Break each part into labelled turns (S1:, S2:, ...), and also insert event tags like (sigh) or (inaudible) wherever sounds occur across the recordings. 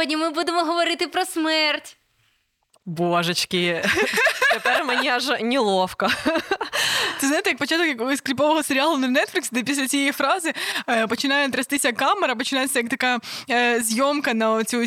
S1: сьогодні ми будемо говорити про смерть.
S2: Божечки, тепер мені аж неловко.
S3: Це знаєте, як початок якогось кліпового серіалу на Netflix, де після цієї фрази е, починає трястися камера, починається як така е, зйомка на оцю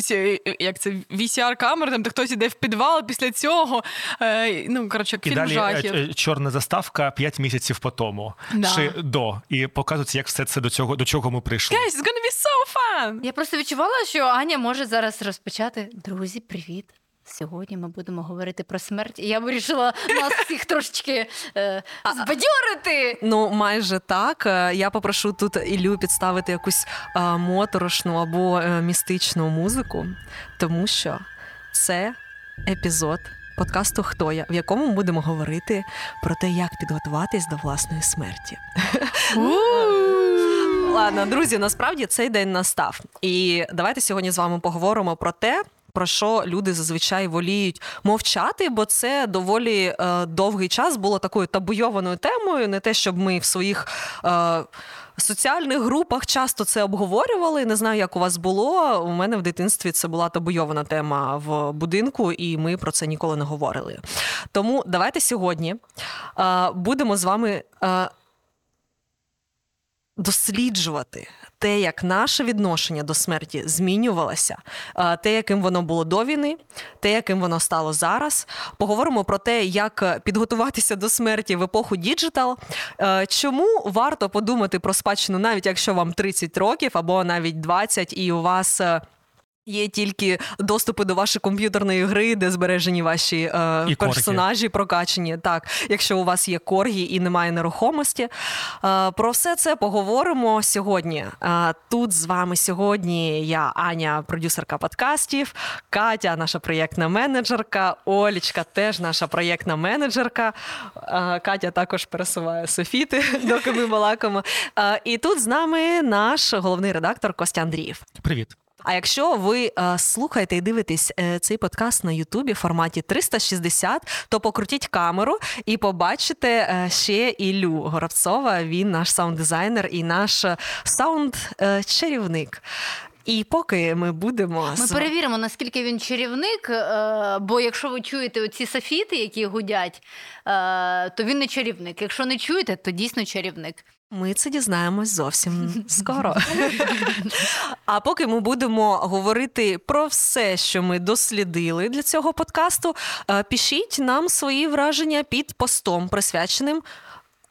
S3: як це VCR-камера, там де хтось іде в підвал після цього. Е, ну, коротше, як
S4: І далі
S3: жахів.
S4: чорна заставка 5 місяців по тому.
S3: Да.
S4: Чи до. І показується, як все це до цього до чого ми прийшли.
S3: Guys, it's gonna be so fun!
S1: Я просто відчувала, що Аня може зараз розпочати. Друзі, привіт! Сьогодні ми будемо говорити про смерть. І я вирішила нас всіх трошечки е, збадьорити.
S2: Ну, майже так. Е, Я попрошу тут Ілю підставити якусь е, моторошну або е, містичну музику, тому що це епізод подкасту Хто я, в якому ми будемо говорити про те, як підготуватись до власної смерті. (laughs) Ладно, друзі, насправді цей день настав. І давайте сьогодні з вами поговоримо про те. Про що люди зазвичай воліють мовчати, бо це доволі е, довгий час було такою табуйованою темою. Не те, щоб ми в своїх е, соціальних групах часто це обговорювали. Не знаю, як у вас було. У мене в дитинстві це була табуйована тема в будинку, і ми про це ніколи не говорили. Тому давайте сьогодні е, будемо з вами. Е, досліджувати те, як наше відношення до смерті змінювалося, е, те, яким воно було до війни, те, яким воно стало зараз. Поговоримо про те, як підготуватися до смерті в епоху digital. Е, Чому варто подумати про спадщину, навіть якщо вам 30 років або навіть 20, і у вас. Є тільки доступи до вашої комп'ютерної гри, де збережені ваші е,
S4: І
S2: персонажі прокачені. Так, якщо у вас є коргі і немає нерухомості. Е, про все це поговоримо сьогодні. Е, тут з вами сьогодні я, Аня, продюсерка подкастів, Катя, наша проєктна менеджерка, Олічка теж наша проєктна менеджерка. Е, Катя також пересуває софіти, (laughs) доки ми балакаємо. Е, і тут з нами наш головний редактор Костя Андріїв.
S4: Привіт.
S2: А якщо ви е, слухаєте і дивитесь е, цей подкаст на Ютубі в форматі 360, то покрутіть камеру і побачите е, ще Ілю Горобцова. Він наш саунд-дизайнер і наш е, саунд-чарівник. І поки ми будемо
S1: Ми перевіримо, наскільки він чарівник, е, бо якщо ви чуєте оці софіти, які гудять, е, то він не чарівник. Якщо не чуєте, то дійсно чарівник.
S2: Ми це дізнаємось зовсім (laughs) скоро. А поки ми будемо говорити про все, що ми дослідили для цього подкасту, е, пишіть нам свої враження під постом, присвяченим.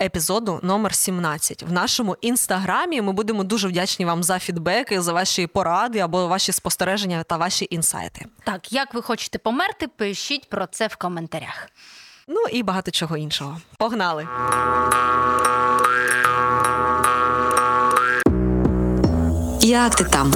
S2: Епізоду номер 17. В нашому інстаграмі ми будемо дуже вдячні вам за фідбеки, за ваші поради або ваші спостереження та ваші інсайти.
S1: Так, як ви хочете померти, пишіть про це в коментарях.
S2: Ну і багато чого іншого. Погнали! Як ти там?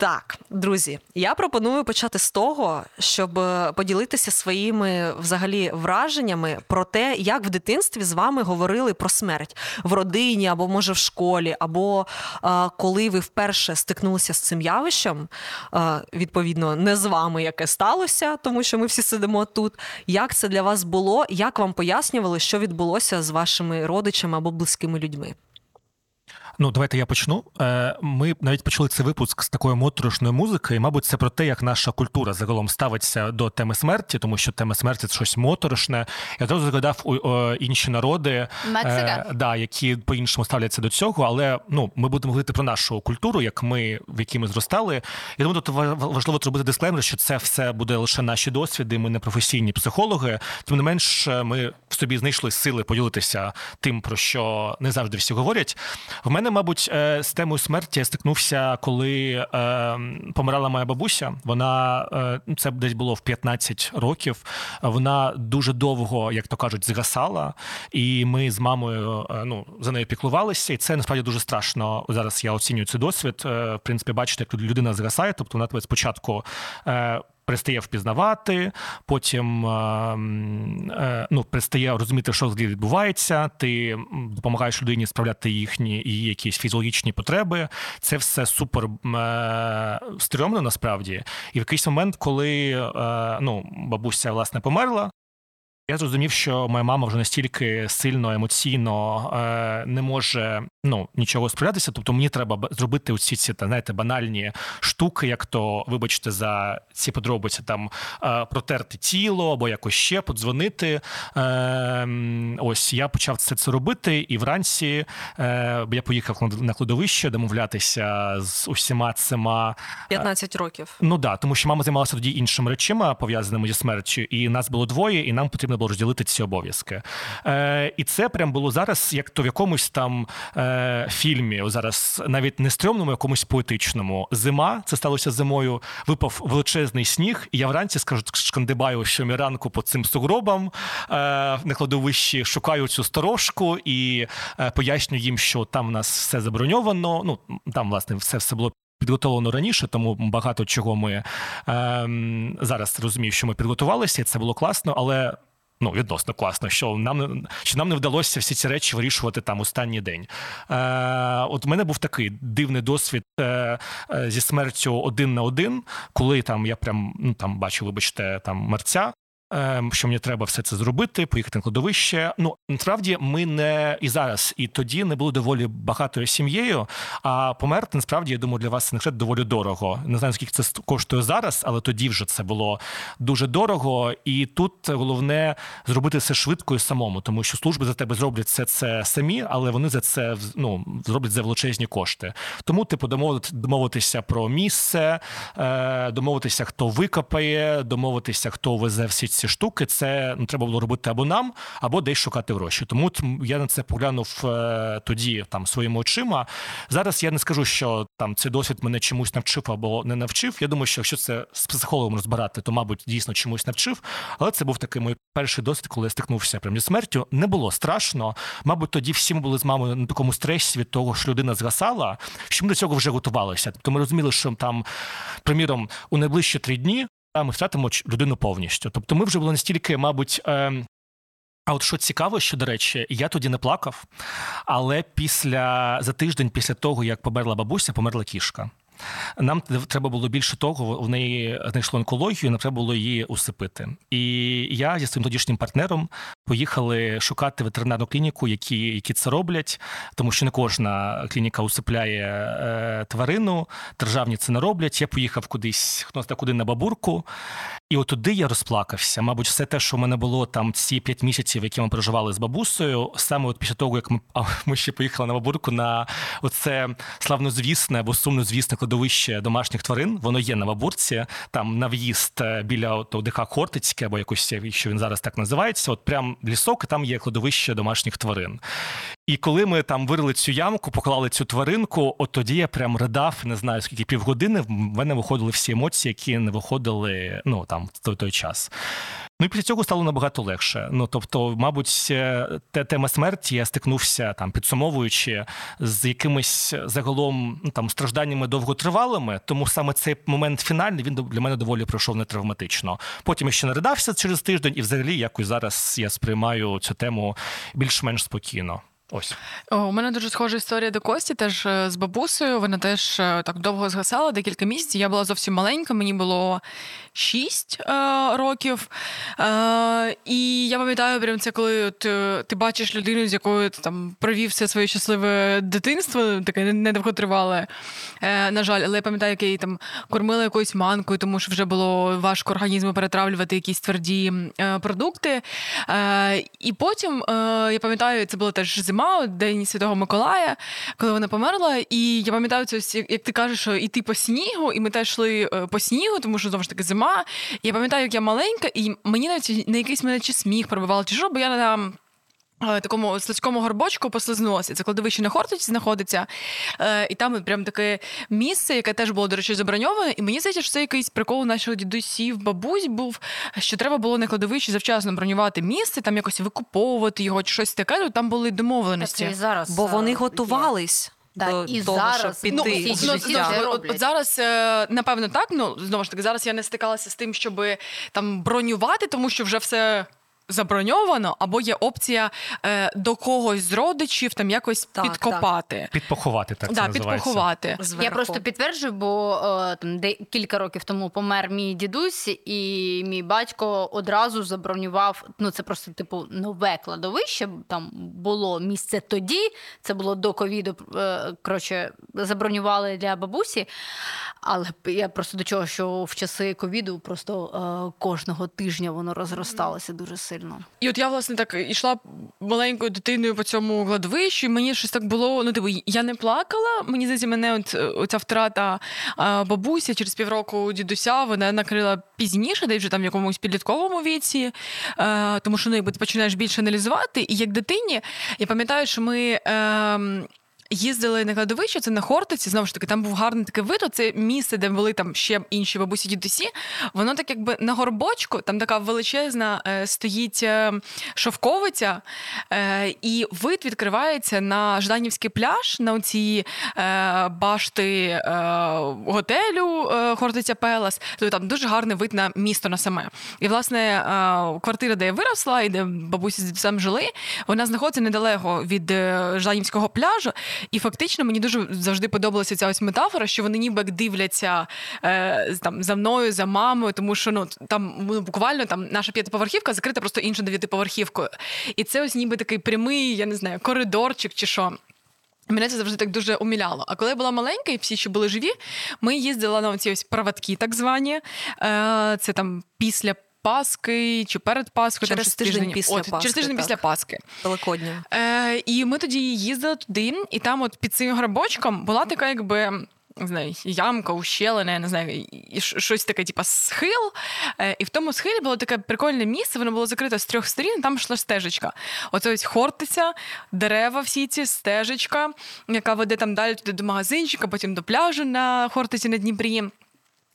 S2: Так, друзі, я пропоную почати з того, щоб е, поділитися своїми взагалі враженнями про те, як в дитинстві з вами говорили про смерть в родині, або може в школі, або е, коли ви вперше стикнулися з цим явищем, е, відповідно, не з вами, яке сталося, тому що ми всі сидимо тут. Як це для вас було? Як вам пояснювали, що відбулося з вашими родичами або близькими людьми?
S4: Ну, давайте я почну. Е, Ми навіть почали цей випуск з такої моторошної музики, і, мабуть, це про те, як наша культура загалом ставиться до теми смерті, тому що тема смерті це щось моторошне. Я одразу згадав у інші народи, е, да, які по-іншому ставляться до цього. Але ну, ми будемо говорити про нашу культуру, як ми в якій ми зростали. Я думаю, тут ва- важливо зробити дисклеймер, що це все буде лише наші досвіди. Ми не професійні психологи. Тим не менш, ми в собі знайшли сили поділитися тим, про що не завжди всі говорять. В мене, мабуть, е, з темою смерті я стикнувся, коли е, помирала моя бабуся. Вона е, ну, це десь було в 15 років. Вона дуже довго, як то кажуть, згасала, і ми з мамою ну, за нею піклувалися. І це насправді дуже страшно. Зараз я оцінюю цей досвід. В принципі, бачите, як людина згасає, тобто вона тебе спочатку. Перестає впізнавати, потім е, е, ну, перестає розуміти, що відбувається. Ти допомагаєш людині справляти їхні її якісь фізіологічні потреби. Це все супер е, стрьомно насправді. І в якийсь момент, коли ну, бабуся власне померла. Я зрозумів, що моя мама вже настільки сильно емоційно е, не може ну нічого справлятися. Тобто мені треба зробити усі ці та знаєте, банальні штуки, як то, вибачте, за ці подробиці там е, протерти тіло або якось ще подзвонити. Е, ось я почав це, це робити, і вранці е, я поїхав на кладовище домовлятися з усіма цими
S2: 15 років.
S4: Ну да, тому що мама займалася тоді іншими речима, пов'язаними зі смертю, і нас було двоє, і нам потрібно було розділити ці обов'язки. Е, і це прям було зараз, як то в якомусь там е, фільмі, зараз навіть не стрьомному, якомусь поетичному. Зима, це сталося зимою, випав величезний сніг, і я вранці скажу, шкандибаю о сьомій ранку по цим сугробам е, на кладовищі, шукаю цю сторожку і е, пояснюю їм, що там у нас все заброньовано. Ну там, власне, все, все було підготовлено раніше, тому багато чого ми ем, зараз розумію, що ми підготувалися, і це було класно, але. Ну, відносно класно, що нам що нам не вдалося всі ці речі вирішувати там останній день. Е, от в мене був такий дивний досвід е, е, зі смертю один на один, коли там я прям ну там бачу, вибачте, там мерця. Е, Що мені треба все це зробити, поїхати на кладовище. Ну насправді ми не і зараз, і тоді не були доволі багатою сім'єю. А померти насправді я думаю, для вас не доволі дорого. Не знаю скільки це коштує зараз, але тоді вже це було дуже дорого. І тут головне зробити все швидко і самому, тому що служби за тебе зроблять все це самі, але вони за це ну, зроблять за величезні кошти. Тому типу домовити, домовитися про місце, е, домовитися, хто викопає, домовитися, хто везе всі ці штуки. Це ну, треба було робити або нам, або десь шукати гроші. Тому я на це поглянув е, тоді там своїми очима. Зараз я не скажу, що там цей досвід мене чомусь навчив або не навчив. Я думаю, що якщо це з психологом розбирати, то мабуть дійсно чомусь навчив. Але це був такий мій перший досвід, коли я стикнувся прям зі смертю. Не було страшно. Мабуть, тоді всі ми були з мамою на такому стресі від того, що людина згасала, що ми до цього вже готувалися. Тобто ми розуміли, що там, приміром, у найближчі три дні ми втратимо людину повністю. Тобто, ми вже були настільки, мабуть. Е- а от що цікаво, що до речі, я тоді не плакав, але після за тиждень після того, як померла бабуся, померла кішка. Нам треба було більше того, в неї знайшло онкологію, нам треба було її усипити. І я зі своїм тодішнім партнером поїхали шукати ветеринарну клініку, які, які це роблять, тому що не кожна клініка усипляє е, тварину, державні це не роблять. Я поїхав кудись, хто куди на бабурку. І от туди я розплакався. Мабуть, все те, що в мене було там ці п'ять місяців, які ми проживали з бабусею, саме от після того, як ми, а, ми ще поїхали на бабурку на оце славнозвісне або сумнозвісне кладовище домашніх тварин. Воно є на бабурці, там на в'їзд е, біля от Хортицьке, або якось, що він зараз так називається. От прям лісок, і там є кладовище домашніх тварин. І коли ми там вирили цю ямку, поклали цю тваринку, от тоді я прям ридав, не знаю скільки півгодини. В мене виходили всі емоції, які не виходили ну там в той, час. Ну і після цього стало набагато легше. Ну тобто, мабуть, е, те тема смерті я стикнувся там, підсумовуючи з якимись загалом ну, там стражданнями довготривалими. Тому саме цей момент фінальний він для мене доволі пройшов не травматично. Потім я ще наридався через тиждень, і взагалі якось зараз я сприймаю цю тему більш-менш спокійно. Ось
S3: у мене дуже схожа історія до Кості, теж е, з бабусею. Вона теж е, так довго згасала, декілька місяців. Я була зовсім маленька, мені було 6 е, років. Е, і я пам'ятаю, прям це коли от, е, ти бачиш людину, з якою ти там провів все своє щасливе дитинство, таке недовготривале, е, на жаль, але я пам'ятаю, як я її там кормила якоюсь манкою, тому що вже було важко організму перетравлювати якісь тверді продукти. І потім я пам'ятаю, це була теж зима, День Святого Миколая, коли вона померла. І я пам'ятаю це, як ти кажеш, що іти по снігу, і ми теж йшли е, по снігу, тому що знову ж таки зима. І я пам'ятаю, як я маленька, і мені навіть на якийсь мене чи сміх пробивав, чи що, бо я на. Е, Такому слизькому горбочку послизнулася. Це кладовище на Хортиці знаходиться. Е, і там прям таке місце, яке теж було, до речі, заброньоване. І мені здається, що це якийсь прикол наших дідусів, бабусь був, що треба було на кладовищі завчасно бронювати місце, там якось викуповувати його чи щось таке. Ну, там були домовленості.
S1: Це і зараз.
S2: Бо вони
S1: е,
S2: готувались
S1: Да,
S2: до
S1: і
S2: того,
S1: зараз,
S2: щоб
S1: ну,
S2: піти життя.
S3: от, от, зараз, напевно, так. Ну знову ж таки, зараз я не стикалася з тим, щоб там бронювати, тому що вже все. Заброньовано, або є опція е, до когось з родичів там якось
S2: Так,
S3: підкопати.
S4: Підпоховати так це
S3: Да,
S4: називається.
S3: підпоховати.
S2: Зверху.
S1: Я просто підтверджую, бо е, там де кілька років тому помер мій дідусь, і мій батько одразу забронював. Ну це просто типу нове кладовище. Там було місце тоді. Це було до ковіду. е, Коротше, забронювали для бабусі. Але я просто до чого, що в часи ковіду просто е, кожного тижня воно розросталося дуже сильно.
S3: І от я, власне, так йшла маленькою дитиною по цьому кладовищу, і мені щось так було. Ну, типу, я не плакала. Мені здається, мене от е, оця втрата а, бабусі через півроку дідуся вона накрила пізніше, де вже там в якомусь підлітковому віці. Е, тому що ну, якби ти починаєш більше аналізувати. І як дитині, я пам'ятаю, що ми. Їздили на кладовище, це на Хортиці. Знову ж таки, там був гарний такий вид. Це місце, де були там ще інші бабусі дідусі. Воно так якби на горбочку, там така величезна е, стоїть е, шовковиця, е, і вид відкривається на Жданівський пляж, на оці е, башти е, готелю е, Хортиця Пелас. Тобто там дуже гарний вид на місто на саме. І, власне, квартира, де я виросла, і де бабусі з дідусем жили, вона знаходиться недалеко від Жданівського пляжу. І фактично мені дуже завжди подобалася ця ось метафора, що вони ніби дивляться е, там за мною, за мамою, тому що ну там ну, буквально там наша п'ятиповерхівка закрита просто іншою дев'ятиповерхівкою. І це ось ніби такий прямий, я не знаю, коридорчик чи що. Мене це завжди так дуже уміляло. А коли я була маленька, і всі ще були живі, ми їздили на ці ось проводки, так звані. Е, Це там після. Паски чи перед Паскою
S2: Через
S3: там
S2: тиждень
S3: тиждень
S2: після
S3: От,
S2: Пасхи,
S3: через тиждень
S2: так.
S3: після Паски.
S2: Великодня.
S3: Е, і ми тоді їздили туди, і там, от під цим грабочком, була така, якби. Не знаю, ямка, ущелина, я не знаю, і щось таке, типу, схил. Е, і в тому схилі було таке прикольне місце, воно було закрите з трьох сторін, там йшла стежечка. Оце ось хортиця, дерева всі ці, стежечка, яка веде там далі туди до магазинчика, потім до пляжу на Хортиці на Дніпрі.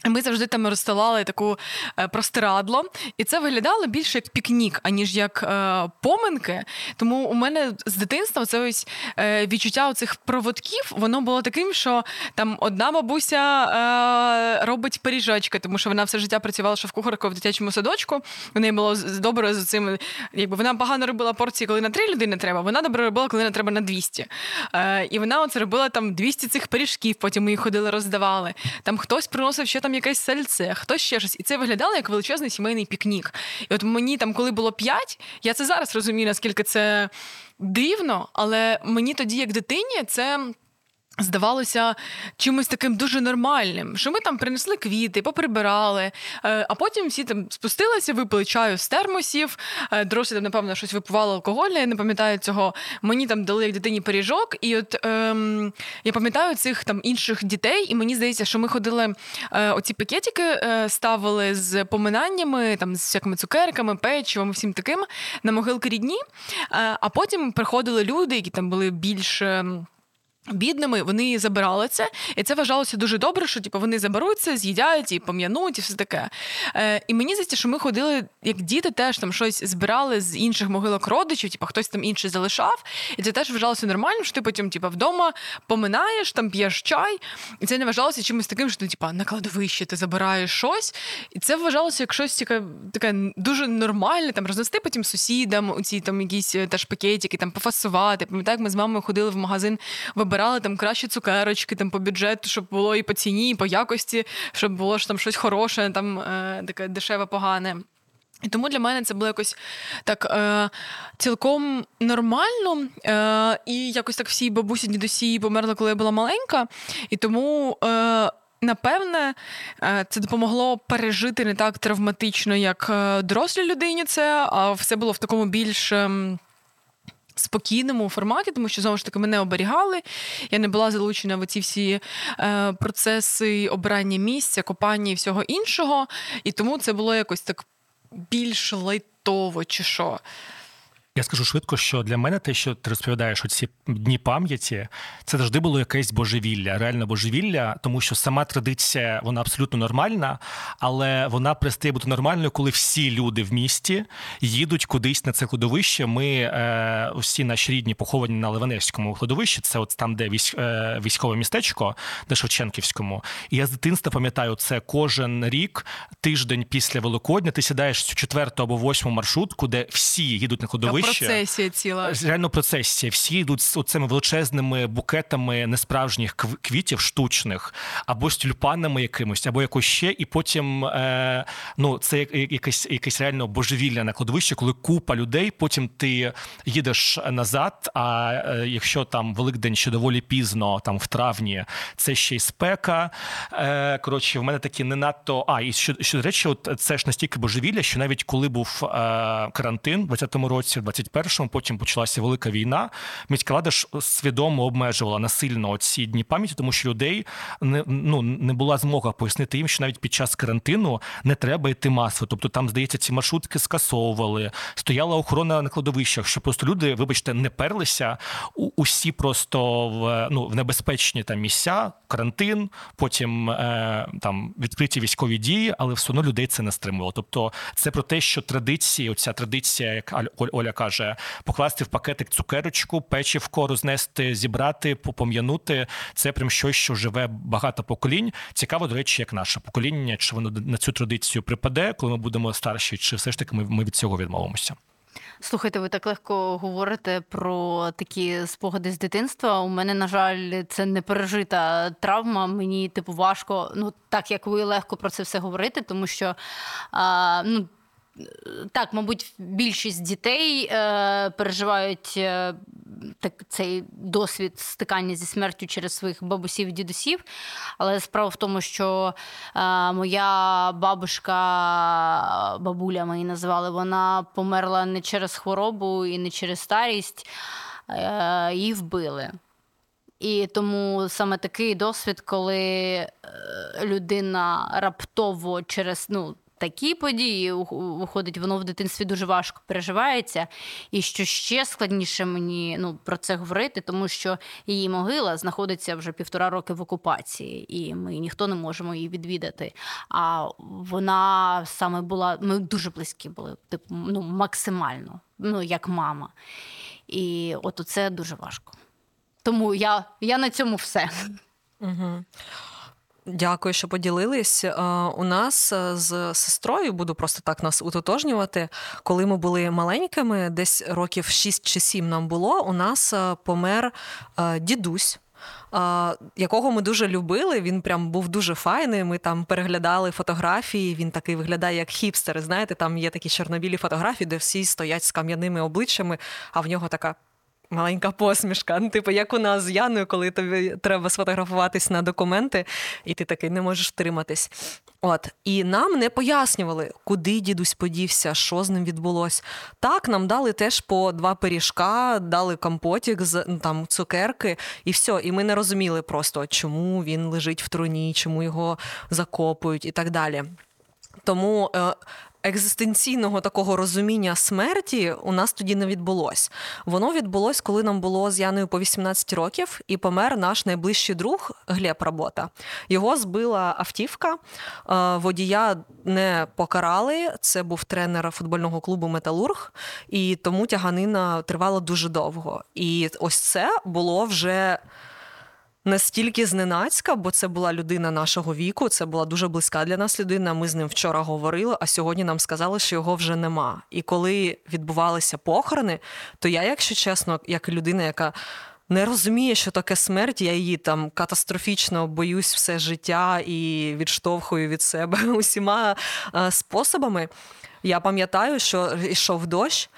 S3: Ми завжди там розстилали таку е, простирадло, і це виглядало більше як пікнік, аніж як е, поминки. Тому у мене з дитинства це ось е, відчуття цих проводків, воно було таким, що там одна бабуся е, робить пиріжочки, тому що вона все життя працювала шеф-кухаркою в дитячому садочку. У неї було добре з цим. Якби вона погано робила порції, коли на три людини треба. Вона добре робила, коли не треба на 200. Е, і вона оце робила там 200 цих пиріжків, потім ми їх ходили, роздавали. Там хтось приносив ще там якесь сальце, хто ще щось. І це виглядало як величезний сімейний пікнік. І от мені там, коли було п'ять, я це зараз розумію, наскільки це дивно, але мені тоді, як дитині, це. Здавалося чимось таким дуже нормальним, що ми там принесли квіти, поприбирали, е, а потім всі там спустилися, випили чаю з термосів. е, Дорослі там, напевно, щось випивали алкогольне, я не пам'ятаю цього. Мені там дали як дитині пиріжок, і от ем, я пам'ятаю цих там інших дітей, і мені здається, що ми ходили е, оці пакетики, е, ставили з поминаннями, там з всякими цукерками, печивом, всім таким на могилки рідні. Е, а потім приходили люди, які там були більш. Бідними вони забирали це, і це вважалося дуже добре, що типу, вони заберуть це, з'їдять і пом'януть, і все таке. Е, і мені здається, що ми ходили, як діти, теж там щось збирали з інших могилок родичів, типу, хтось там інший залишав. І це теж вважалося нормальним, що ти потім типу, вдома поминаєш, там п'єш чай, і це не вважалося чимось таким, що ти типу, на кладовище ти забираєш щось. І це вважалося як щось таке, таке дуже нормальне, там рознести потім сусідам оці там якісь е, теж пакетики, там пофасувати. Пам'ятаю, як ми з мамою ходили в магазин, вибирали там кращі цукерочки, там по бюджету, щоб було і по ціні, і по якості, щоб було ж там щось хороше, там е, таке дешеве, погане. І тому для мене це було якось так е, цілком нормально. Е, і якось так всі бабусі, дідусі померли, коли я була маленька. І тому. Е, Напевне, е, це допомогло пережити не так травматично, як е, дорослій людині це, а все було в такому більш ем, спокійному форматі, тому що знову ж таки мене оберігали. Я не була залучена в ці всі е, процеси обирання місця, копання і всього іншого. І тому це було якось так більш лайтово чи що.
S4: Я скажу швидко, що для мене те, що ти розповідаєш, оці дні пам'яті, це завжди було якесь божевілля, реальне божевілля, тому що сама традиція вона абсолютно нормальна, але вона перестає бути нормальною, коли всі люди в місті їдуть кудись на це кладовище. Ми е, всі наші рідні поховані на Ливаневському кладовищі. Це от там, де військ, е, військове містечко, де Шевченківському. І я з дитинства пам'ятаю це кожен рік, тиждень після Великодня. Ти сідаєш цю четверту або восьму маршрутку, де всі їдуть на кладовище
S3: Процесія ціла.
S4: реально процесія. Всі йдуть з цими величезними букетами несправжніх квітів штучних, або з тюльпанами якимось, або якось ще. І потім е, ну, це якесь, якесь реально божевілля на кладовищі, коли купа людей, потім ти їдеш назад. А е, якщо там Великдень ще доволі пізно, там в травні, це ще й спека. Е, коротше, в мене такі не надто. А, і що, що до речі, от це ж настільки божевілля, що навіть коли був е, карантин в 20-му році, в 21-му, потім почалася велика війна. Міська влада ж свідомо обмежувала насильно ці дні пам'яті, тому що людей не ну не була змога пояснити їм, що навіть під час карантину не треба йти масово. Тобто там, здається, ці маршрутки скасовували, стояла охорона на кладовищах, що просто люди, вибачте, не перлися усі просто в ну в небезпечні там місця, карантин, потім е, там відкриті військові дії, але все одно людей це не стримувало. Тобто, це про те, що традиції, оця традиція, як Оля каже, покласти в пакетик цукерочку, печівко, рознести, зібрати, попом'янути. Це прям щось, що живе багато поколінь. Цікаво, до речі, як наше покоління, чи воно на цю традицію припаде, коли ми будемо старші, чи все ж таки ми, ми від цього відмовимося.
S1: Слухайте, ви так легко говорите про такі спогади з дитинства. У мене, на жаль, це не пережита травма. Мені типу важко, ну так як ви легко про це все говорити, тому що а, ну. Так, мабуть, більшість дітей е, переживають е, так, цей досвід стикання зі смертю через своїх бабусів і дідусів. Але справа в тому, що е, моя бабушка, бабуля ми її називали, вона померла не через хворобу і не через старість, е, її вбили. І тому саме такий досвід, коли е, людина раптово через ну, такі події виходить, воно в дитинстві дуже важко переживається. І що ще складніше мені ну, про це говорити, тому що її могила знаходиться вже півтора роки в окупації, і ми ніхто не можемо її відвідати. А вона саме була, ми дуже близькі були, типу, ну, максимально, ну, як мама. І от це дуже важко. Тому я, я на цьому все.
S2: Дякую, що поділились. Е, У нас е, з сестрою буду просто так нас утотожнювати. Коли ми були маленькими, десь років 6 чи 7 нам було. У нас е, помер дідусь. Якого ми дуже любили, він прям був дуже файний. Ми там переглядали фотографії. Він такий виглядає як хіпстер. Знаєте, там є такі чорнобілі фотографії, де всі стоять з кам'яними обличчями, а в нього така Маленька посмішка. Ну, типу, як у нас з Яною, коли тобі треба сфотографуватись на документи, і ти такий не можеш втриматись. От і нам не пояснювали, куди дідусь подівся, що з ним відбулось. Так, нам дали теж по два пиріжка, дали компотік з ну, там цукерки, і все. І ми не розуміли просто, чому він лежить в труні, чому його закопують і так далі. Тому е, екзистенційного такого розуміння смерті у нас тоді не відбулось. Воно відбулось, коли нам було з Яною по 18 років, і помер наш найближчий друг Глеб Робота. Його збила автівка, е, водія не покарали. Це був тренер футбольного клубу Металург, і тому тяганина тривала дуже довго. І ось це було вже настільки зненацька, бо це була людина нашого віку, це була дуже близька для нас людина. Ми з ним вчора говорили, а сьогодні нам сказали, що його вже нема. І коли відбувалися похорони, то я, якщо чесно, як людина, яка не розуміє, що таке смерть, я її там катастрофічно боюсь все життя і відштовхую від себе (laughs) усіма е, способами. Я пам'ятаю, що йшов дощ.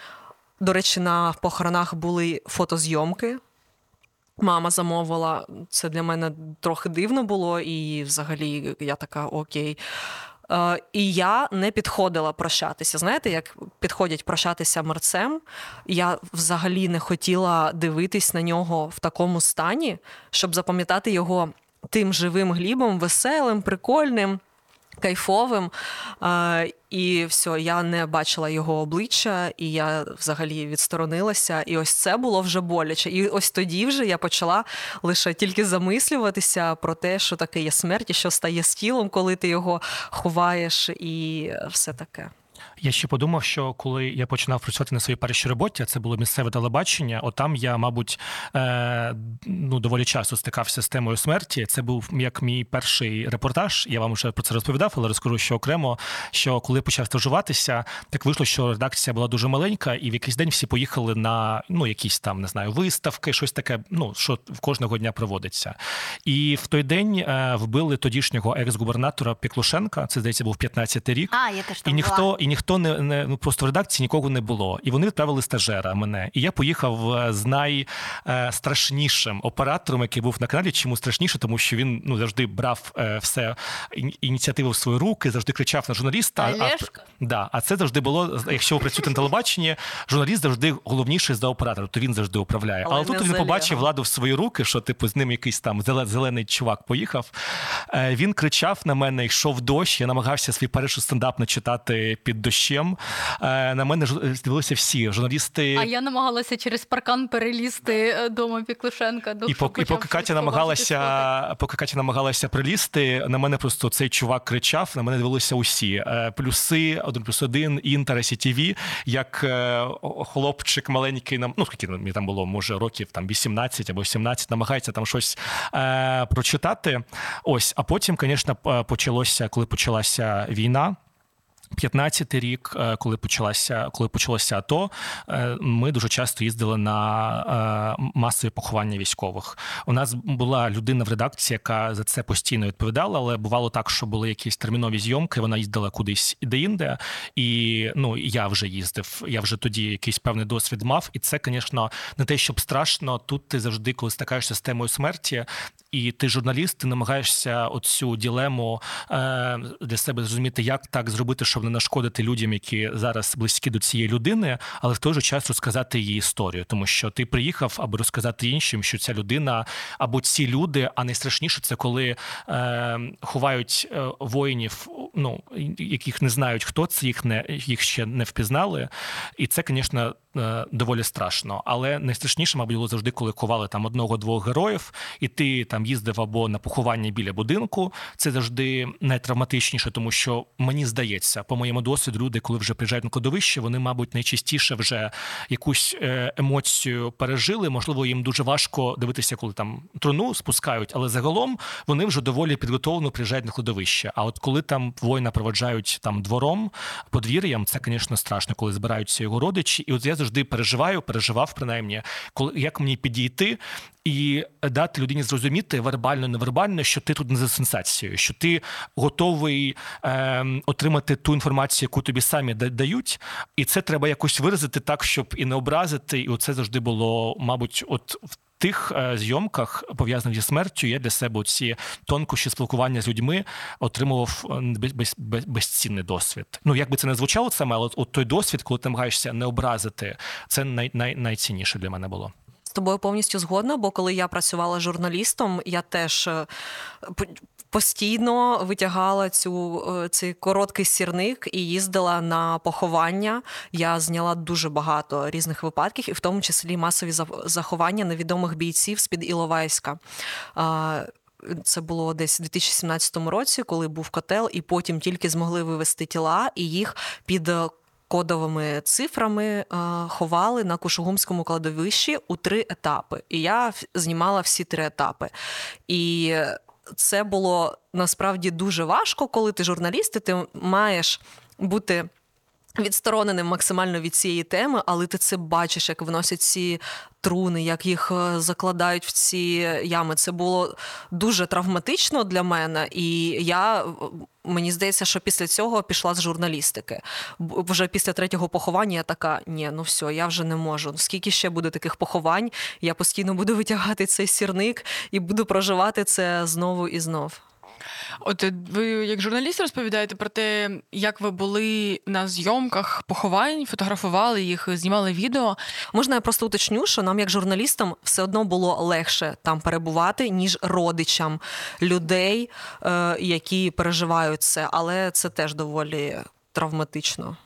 S2: До речі, на похоронах були фотозйомки. Мама замовила. Це для мене трохи дивно було, і взагалі я така окей. Е, і я не підходила прощатися. Знаєте, як підходять прощатися мерцем, я взагалі не хотіла дивитись на нього в такому стані, щоб запам'ятати його тим живим глібом, веселим, прикольним. Кайфовим. І все, я не бачила його обличчя, і я взагалі відсторонилася. І ось це було вже боляче. І ось тоді вже я почала лише тільки замислюватися про те, що таке є смерть, і що стає з тілом, коли ти його ховаєш, і все таке.
S4: Я ще подумав, що коли я починав працювати на своїй першій роботі, це було місцеве телебачення. Отам я, мабуть, е, ну доволі часто стикався з темою смерті. Це був як мій перший репортаж. Я вам вже про це розповідав, але розкажу, що окремо, що коли почав стажуватися, так вийшло, що редакція була дуже маленька, і в якийсь день всі поїхали на ну якісь там не знаю виставки, щось таке. Ну що в кожного дня проводиться. І в той день е, вбили тодішнього екс-губернатора Піклушенка. Це здається, був 15-й рік.
S1: А, я теж там
S4: і ніхто,
S1: була.
S4: і ніхто не, не ну просто в редакції нікого не було. І вони відправили стажера мене. І я поїхав е, з найстрашнішим оператором, який був на каналі. Чому страшніше? Тому що він ну завжди брав е, все ініціативу в свої руки, завжди кричав на журналіста. А- Да, а це завжди було, якщо ви працюєте на телебаченні, журналіст завжди головніший за оператора, то він завжди управляє.
S2: Але
S4: Але, тут він побачив владу в свої руки, що типу з ним якийсь там зелений чувак поїхав. Е, Він кричав на мене, йшов дощ. Я намагався свій перший стендап начитати під дощем. Е, На мене ж- дивилися всі журналісти.
S1: А я намагалася через паркан перелізти е, дома Піклушенка. до
S4: І поки, і поки Катя намагалася, поки Катя намагалася перелізти, на мене просто цей чувак кричав, на мене дивилися усі. Е, Плюси, один плюс один, Інтер, СТБ, як е, хлопчик маленький, нам, ну скільки мені там було, може, років там 18 або 17, намагається там щось е, прочитати. Ось, а потім, звісно, почалося, коли почалася війна. 15-й рік, е, коли почалася, коли почалося АТО, е, ми дуже часто їздили на е, масові поховання військових. У нас була людина в редакції, яка за це постійно відповідала, але бувало так, що були якісь термінові зйомки. Вона їздила кудись де-інде, і ну я вже їздив. Я вже тоді якийсь певний досвід мав. І це, звісно, не те, щоб страшно. Тут ти завжди, коли стикаєшся з темою смерті, і ти журналіст, ти намагаєшся оцю ділему е, для себе зрозуміти, як так зробити, щоб не нашкодити людям, які зараз близькі до цієї людини, але в той же час розказати її історію, тому що ти приїхав, аби розказати іншим, що ця людина або ці люди, а найстрашніше це коли е, ховають е, воїнів, ну яких не знають, хто це, їх не їх ще не впізнали, і це, звісно. Е, Доволі страшно, але найстрашніше, мабуть, було завжди, коли ховали там одного-двох героїв, і ти там їздив або на поховання біля будинку. Це завжди найтравматичніше, тому що мені здається, по моєму досвіду, люди, коли вже приїжджають на кладовище, вони, мабуть, найчастіше вже якусь е, емоцію пережили. Можливо, їм дуже важко дивитися, коли там труну спускають, але загалом вони вже доволі підготовлено приїжджають на кладовище. А от коли там воїна проводжають там двором, подвір'ям, це, звісно, страшно, коли збираються його родичі. І от я завжди переживаю, переживав принаймні, коли як мені підійти і дати людині зрозуміти вербально, невербально, що ти тут не за сенсацією, що ти готовий е, отримати ту інформацію, яку тобі самі дають, і це треба якось виразити так, щоб і не образити. І оце завжди було, мабуть, от в тих е, зйомках, пов'язаних зі смертю, я для себе ці тонкощі спілкування з людьми отримував е, без, без, без, безцінний досвід. Ну як би це не звучало саме, але от, той досвід, коли ти намагаєшся не образити, це най, най, найцінніше для мене було.
S2: З тобою повністю згодна, бо коли я працювала журналістом, я теж е, постійно витягала цю е, цей короткий сірник і їздила на поховання. Я зняла дуже багато різних випадків, і в тому числі масові заховання невідомих бійців з під Іловайська. Це було десь у 2017 році, коли був котел, і потім тільки змогли вивести тіла і їх під е, кодовими цифрами е, ховали на Кушугумському кладовищі у три етапи. І я знімала всі три етапи. І це було насправді дуже важко, коли ти журналіст, і ти маєш бути. Відстороненим максимально від цієї теми, але ти це бачиш, як виносять ці труни, як їх е, закладають в ці ями. Це було дуже травматично для мене, і я мені здається, що після цього пішла з журналістики. Вже після третього поховання я така: ні, ну все, я вже не можу. Скільки ще буде таких поховань? Я постійно буду витягати цей сірник і буду проживати це знову і знов.
S3: От е, ви як журналіст розповідаєте про те, як ви були на зйомках поховань, фотографували їх, знімали відео.
S2: Можна я просто уточню, що нам, як журналістам, все одно було легше там перебувати, ніж родичам людей, е, які переживають це, але це теж доволі травматично.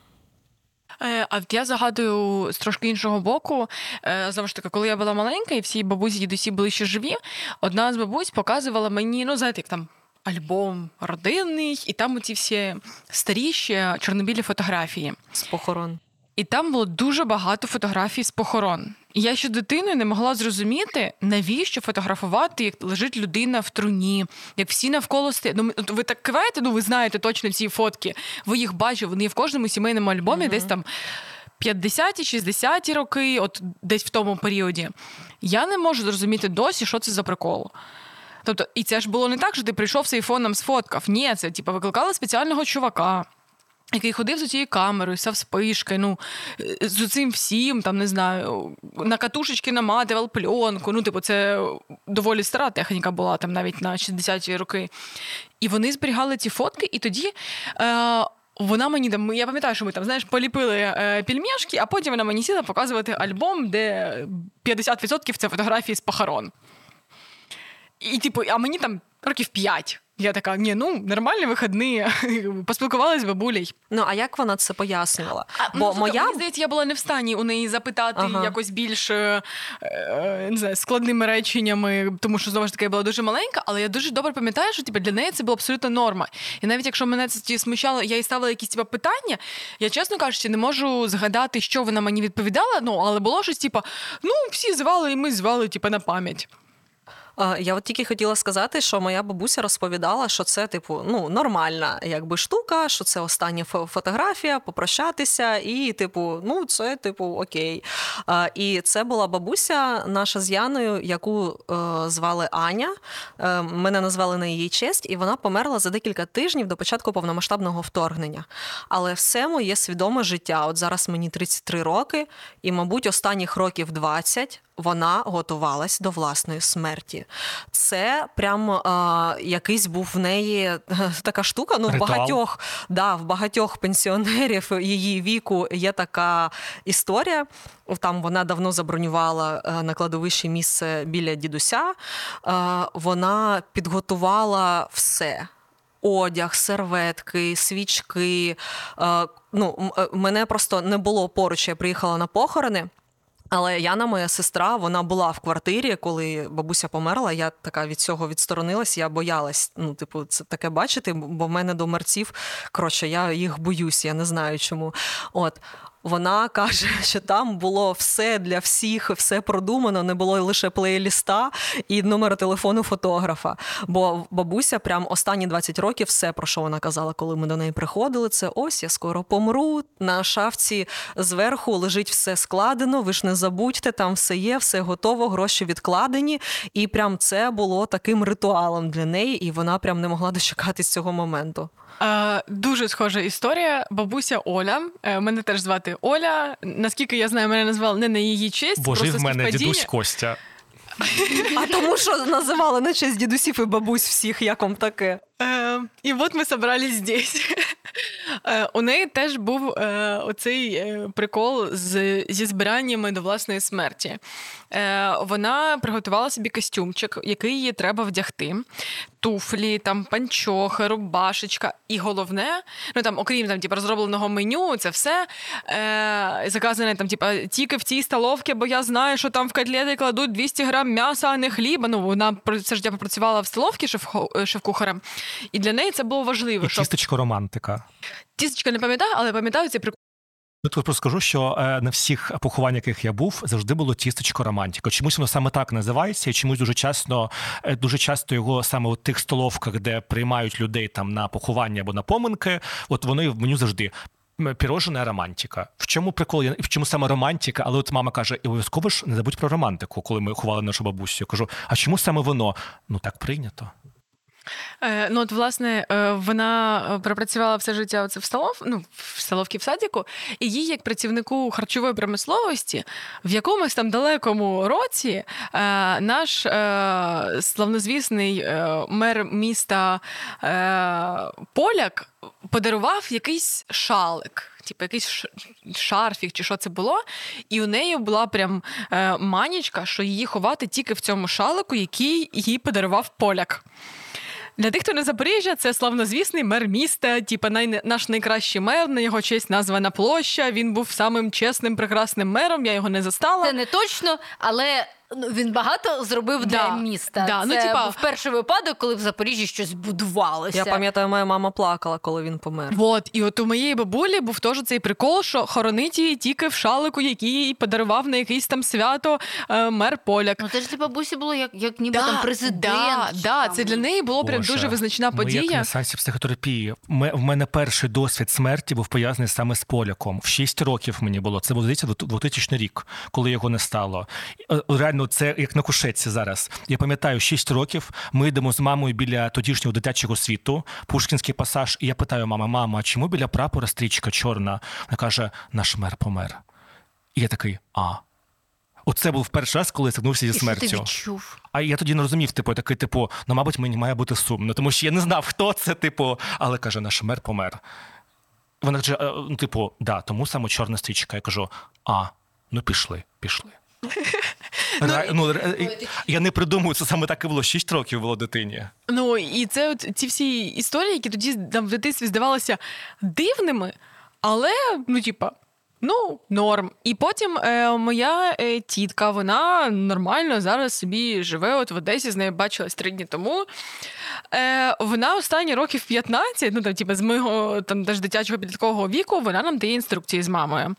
S3: Е, А от я загадую з трошки іншого боку. Знову ж таки, коли я була маленька, і всі бабусі, дідусі були ще живі, одна з бабусь показувала мені, ну, знаєте, як там. Альбом родинний, і там оці всі старі ще чорнобілі фотографії.
S2: З похорон.
S3: І там було дуже багато фотографій з похорон. І я ще дитиною не могла зрозуміти, навіщо фотографувати, як лежить людина в труні, як всі навколо стоять. Ну, ви так киваєте, ну ви знаєте точно ці фотки. Ви їх бачите, вони в кожному сімейному альбомі, десь там 50-ті, 60-ті роки, от десь в тому періоді. Я не можу зрозуміти досі, що це за прикол. Тобто, і це ж було не так, що ти прийшов з айфоном, сфоткав. Ні, це типу, викликали спеціального чувака. Який ходив з цією камерою, з вспишкою, ну е, з цим всім, там не знаю, на катушечки наматував пленку. Ну, типу, це доволі стара техніка була там навіть на 60-ті роки. І вони зберігали ці фотки, і тоді. Е- вона мені там, я пам'ятаю, що ми там знаєш, поліпили е, пельмешки, а потім вона мені сіла показувати альбом, де 50% це фотографії з похорон. І, типу, а мені там років 5. Я така, ні, ну нормальні вихідні, (laughs) поспілкувалась з бабулею.
S2: Ну а як вона це пояснювала?
S3: А,
S2: Бо
S3: ну,
S2: моя
S3: мені здається, я була не в стані у неї запитати
S2: Ага.
S3: якось більш е, е, не знаю, складними реченнями, тому що знову ж таки я була дуже маленька, але я дуже добре пам'ятаю, що типу, для неї це була абсолютно норма. І навіть якщо мене це ті смущало, я їй ставила якісь типу, питання, я чесно кажучи, не можу згадати, що вона мені відповідала. Ну але було щось, типу, ну всі звали, і ми звали, типу, на пам'ять.
S2: Я от тільки хотіла сказати, що моя бабуся розповідала, що це, типу, ну, нормальна якби штука, що це остання фо- фотографія, попрощатися, і, типу, ну, це, типу, окей. І це була бабуся наша з Яною, яку е, звали Аня. Е, мене назвали на її честь, і вона померла за декілька тижнів до початку повномасштабного вторгнення. Але все моє свідоме життя. От зараз мені 33 роки, і, мабуть, останніх років 20 вона готувалась до власної смерті. Це прям а, якийсь був в неї е, така штука. Ну, в багатьох, да, в багатьох пенсіонерів її віку є така історія. Там вона давно забронювала е, на кладовищі місце біля дідуся. Е, Вона підготувала все. Одяг, серветки, свічки. Е, Ну, е, мене просто не було поруч, я приїхала на похорони. Але Яна, моя сестра, вона була в квартирі, коли бабуся померла. Я така від цього відсторонилась, я боялась. Ну, типу, це таке бачити, бо в мене до мерців, коротше, я їх боюсь, я не знаю чому. От. Вона каже, (laughs) що там було все для всіх, все продумано, не було лише плейліста і номера телефону фотографа. Бо бабуся, прям останні 20 років, все про що вона казала, коли ми до неї приходили, це ось я скоро помру. На шафці зверху лежить все складено. Ви ж не забудьте, там все є, все готово, гроші відкладені. І прям це було таким ритуалом для неї, і вона прям не могла дочекатись цього моменту.
S3: Е, дуже схожа історія. Бабуся Оля. Е, мене теж звати Оля. Наскільки я знаю, мене назвали не на її честь.
S4: Боже,
S3: жив
S4: в мене дідусь Костя. (laughs)
S2: А тому, що називали на честь дідусів і бабусь всіх, як вам таке.
S3: Е, і от ми зібрались здесь. (laughs) Е, у неї теж був е, оцей е, прикол з, зі збираннями до власної смерті. Вона приготувала собі костюмчик, який їй треба вдягти. Туфлі, там панчохи, рубашечка. І головне, ну там, окрім там, типу, розробленого меню, це все е, заказане там, типу, тільки в цій столовці, бо я знаю, що там в котлети кладуть 200 грам м'яса, а не хліба. Ну, вона все життя попрацювала в столовці шеф- шеф-кухарем. І для неї це було важливо.
S4: І
S3: Щоб...
S4: романтика.
S3: Тістечка не пам'ятаю, але пам'ятаю цей прикол.
S4: Ну, тут просто скажу, що е, на всіх похованнях, яких я був, завжди було тістечко романтика. Чомусь воно саме так називається, і чомусь дуже часто, е, дуже часто його саме у тих столовках, де приймають людей там на поховання або на поминки, от воно і в меню завжди. Пірожена романтика. В чому прикол? В чому саме романтика? Але от мама каже: і обов'язково ж не забудь про романтику, коли ми ховали нашу бабусю. Я кажу, а чому саме воно? Ну так прийнято.
S3: Е, ну, от, власне, е, вона е, пропрацювала все життя оце в столов, ну, в столовці в садіку, і їй, як працівнику харчової промисловості, в якомусь там далекому році наш славнозвісний мер міста Поляк подарував якийсь шалик. Типу, якийсь шарфік, чи що це було, і у неї була прям манічка, що її ховати тільки в цьому шалику, який їй подарував поляк. Для тих, хто не Запоріжжя, це славнозвісний мер міста, типа най... наш найкращий мер, на його честь названа площа. Він був самим чесним, прекрасним мером. Я його не застала.
S1: Це не точно, але він багато зробив для міста.
S3: Да.
S1: Ну,
S3: Це ну, типа...
S1: був перший випадок, коли в Запоріжжі щось будувалося.
S2: Я пам'ятаю, моя мама плакала, коли він помер.
S3: Вот, і от у моєї бабулі був теж цей прикол, що хоронить її тільки в шалику, який їй подарував на якесь там свято е, мер поляк.
S1: Ну це ж для бабусі було як як ніби да, там президент.
S3: Да, да,
S1: там.
S3: Це для неї було прям дуже визначна подія.
S4: Ми як на сеансі психотерапії. В мене перший досвід смерті був пов'язаний саме з поляком. В 6 років мені було. Це був здається 2000 рік, коли його не стало. Е, реально, це як на Шеці зараз. Я пам'ятаю, 6 років ми йдемо з мамою біля тодішнього дитячого світу, Пушкінський пасаж, і я питаю мама, мама, а чому біля прапора стрічка чорна? Вона каже, наш мер помер. І я такий, а. Оце був перший раз, коли я стикнувся зі смертю.
S1: І що ти відчув?
S4: А я тоді не розумів, типу, такий, типу, ну, мабуть, мені має бути сумно, тому що я не знав, хто це, типу, але каже, наш мер помер. Вона каже, «Е, ну, типу, да, тому саме чорна стрічка. Я кажу, а, ну пішли, пішли. Ну, ну, Я не придумую, це саме так і було. Шість років було дитині.
S3: Ну і це от ці всі історії, які тоді там в дитинстві здавалися дивними, але ну, типа, Ну, норм. І потім е, моя е, тітка, вона нормально зараз собі живе. От в Одесі з нею бачилась три дні тому. Е, Вона останні років 15, ну там, типу, з мого там теж дитячого підліткового віку, вона нам дає інструкції з мамою.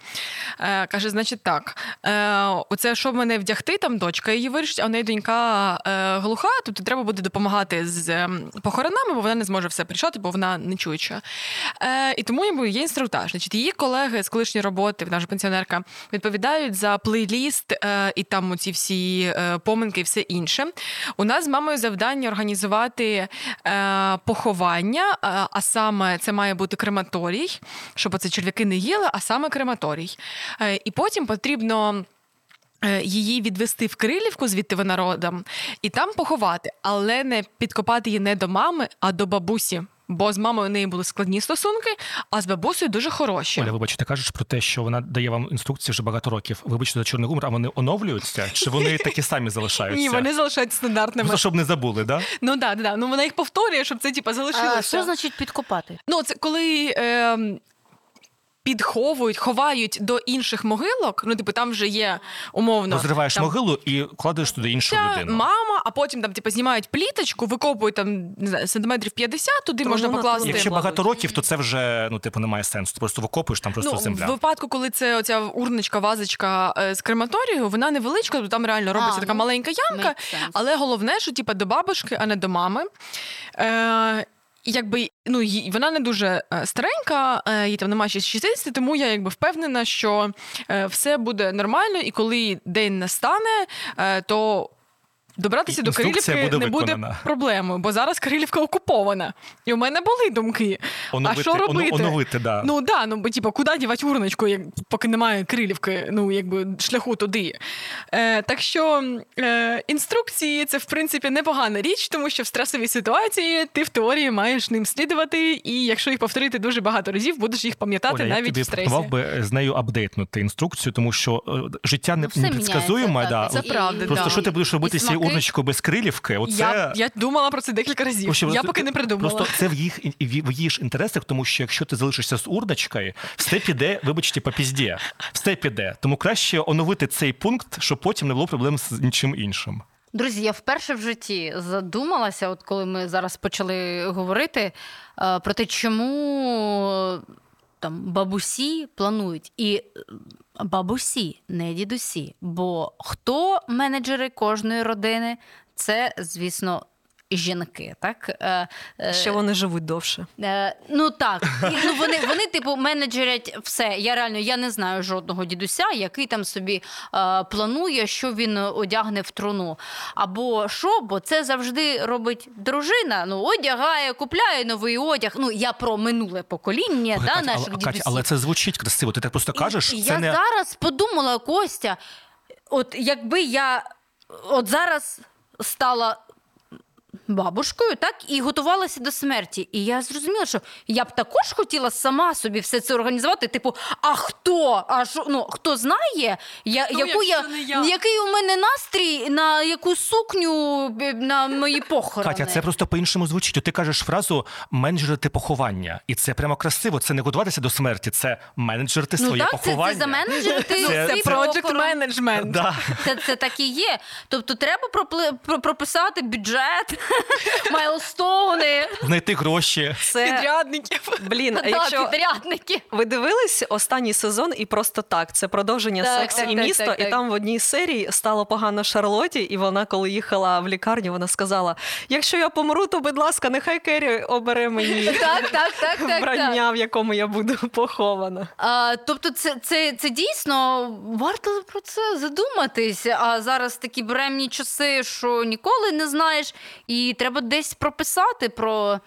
S3: Е, Каже: значить, так, е, оце що в мене вдягти, там дочка її вирішить, а у неї донька е, глуха, тобто треба буде допомагати з е, похоронами, бо вона не зможе все прийшати, бо вона не чуюча. Е, І тому є інструктаж. Значить, Її колеги з колишньої роботи роботи, наша пенсіонерка, відповідають за плейліст е, і там ці всі е, поминки і все інше. У нас з мамою завдання організувати е, поховання, а саме це має бути крематорій, щоб оце черв'яки не їли, а саме крематорій. І потім потрібно. Її відвести в Крилівку, звідти вона родом, і там поховати, але не підкопати її не до мами, а до бабусі. Бо з мамою в неї були складні стосунки, а з бабусею дуже хороші.
S4: Оля, вибачте, кажеш про те, що вона дає вам інструкції вже багато років. Вибачте за чорний гумор, а вони оновлюються? Чи вони (laughs) такі самі залишаються?
S3: Ні, вони залишаються стандартними.
S4: Просто щоб не забули, да?
S3: Ну да, да. Ну вона їх повторює, щоб це типа залишилося.
S1: А Що значить підкопати?
S3: Ну це коли. Е, підховують, ховають до інших могилок. Ну, типу, там вже є умовно.
S4: Розриваєш
S3: там,
S4: могилу і кладеш туди іншу
S3: ця
S4: людину.
S3: Мама, а потім там типу, знімають пліточку, викопують там не знаю, сантиметрів 50, туди можна покласти.
S4: Якщо багато років, то це вже ну, типу, немає сенсу. Ти просто викопуєш там просто
S3: ну,
S4: земля.
S3: В випадку, коли це оця урничка, вазочка е, з крематорію, вона невеличка, то там реально робиться
S1: а,
S3: така
S1: ну,
S3: маленька ямка. Але головне, що типу, до бабушки, а не до мами. Е, якби ну вона не дуже е, старенька, е, їй там немає ще 60, тому я якби впевнена, що е, все буде нормально, і коли день настане, то Добратися до Кирилівки
S4: буде
S3: не буде проблемою, бо зараз Кирилівка окупована. І у мене були думки.
S4: Оновити,
S3: а що робити?
S4: Оновити, да.
S3: Ну да, ну бо типу, куди дівати урночку, як поки немає Кирилівки, ну якби шляху туди. Е, Так що е, інструкції це в принципі непогана річ, тому що в стресовій ситуації ти в теорії маєш ним слідувати, і якщо їх повторити дуже багато разів, будеш їх пам'ятати
S4: Оля,
S3: навіть
S4: я тобі
S3: в стресі.
S4: пропонував би з нею апдейтнути інструкцію, тому що е, життя не
S1: ну,
S4: непредсказуєме. Да.
S3: Це правда.
S4: Просто
S3: да.
S4: що ти будеш робити з цією урночкою без крилівки? Оце...
S3: Я я думала про це декілька разів.
S4: Просто,
S3: я поки не придумала.
S4: Просто це в їх в її ж інтересах, тому що якщо ти залишишся з урночкою, все піде, вибачте, по пізді. Все піде. Тому краще оновити цей пункт, щоб потім не було проблем з нічим іншим.
S1: Друзі, я вперше в житті задумалася, от коли ми зараз почали говорити е, про те, чому там бабусі планують. І е, бабусі, не дідусі. Бо хто менеджери кожної родини? Це, звісно, жінки. Так? Е, е,
S2: Ще вони живуть довше.
S1: Е, ну так, ну вони, вони типу менеджерять все. Я реально я не знаю жодного дідуся, який там собі е, планує, що він одягне в труну. Або що, бо це завжди робить дружина. Ну, одягає, купляє новий одяг. Ну я про минуле покоління
S4: Ой,
S1: да,
S4: Катя,
S1: наших
S4: але,
S1: дідусів.
S4: Катя, але це звучить красиво. Ти так просто кажеш.
S1: І
S4: це
S1: я
S4: не
S1: зараз подумала, Костя, от якби я от зараз стала. Бабушкою, так, і готувалася до смерті. І я зрозуміла, що я б також хотіла сама собі все це організувати. Типу, а хто? А що, ну, хто знає, я,
S3: Хто,
S1: яку я,
S3: я?
S1: який у мене настрій на яку сукню на мої (laughs) похорони?
S4: Катя, це просто по-іншому звучить. Ти кажеш фразу менеджерити поховання, і це прямо красиво. Це не готуватися до смерті, це менеджерити
S1: ну,
S4: своє
S1: так,
S4: поховання.
S1: це за менеджерити
S4: Ну, (laughs) це-
S3: Це project
S1: похорон.
S4: Да.
S1: Це, це так і є. Тобто треба пропли- про- прописати бюджет, (laughs) майлстоуни,
S4: Знайти гроші.
S2: Це
S3: Підрядників.
S2: блін, а якщо
S1: підрядники.
S2: ви дивились останній сезон і просто так. Це продовження
S1: Так,
S2: секс
S1: так,
S2: і
S1: так,
S2: місто.
S1: так,
S2: І
S1: так.
S2: там в одній серії стало погано Шарлоті, і вона, коли їхала в лікарню, вона сказала: якщо я помру, то будь ласка, нехай Керрі обере мені (laughs)
S1: Так, так, так, так,
S2: вбрання,
S1: так.
S2: в якому я буду похована.
S1: А, тобто, це, це, це дійсно варто про це задуматись. А зараз такі буремні часи, що ніколи не знаєш, і треба десь прописати про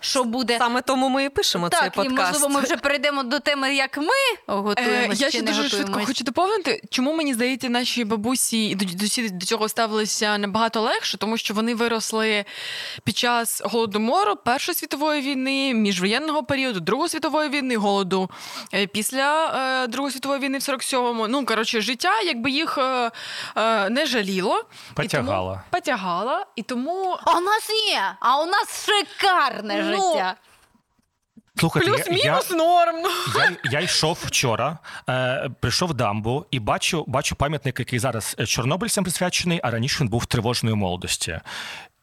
S1: що буде.
S2: Саме тому ми і пишемо цей
S1: так, і можливо, ми вже перейдемо до теми, як ми
S3: Е,
S1: готуємося.
S3: я
S1: чи
S3: ще
S1: не
S3: дуже швидко хочу доповнити, чому мені здається, наші бабусі і дідусі до цього ставилися набагато легше, тому що вони виросли під час голодомору Першої світової війни, міжвоєнного періоду, Другої світової війни, голоду е, після е, Другої світової війни в 47-му. Ну коротше, життя, якби їх е, е, не жаліло,
S4: Потягало.
S3: І тому, потягало, і тому
S1: А у нас ні, а у нас шикарне життя.
S4: Слухайте, я, я,
S3: плюс-мінус норм. ну.
S4: я, я йшов вчора, е, прийшов в дамбу і бачу, бачу пам'ятник, який зараз е, чорнобильцям присвячений, а раніше він був тривожної молодості.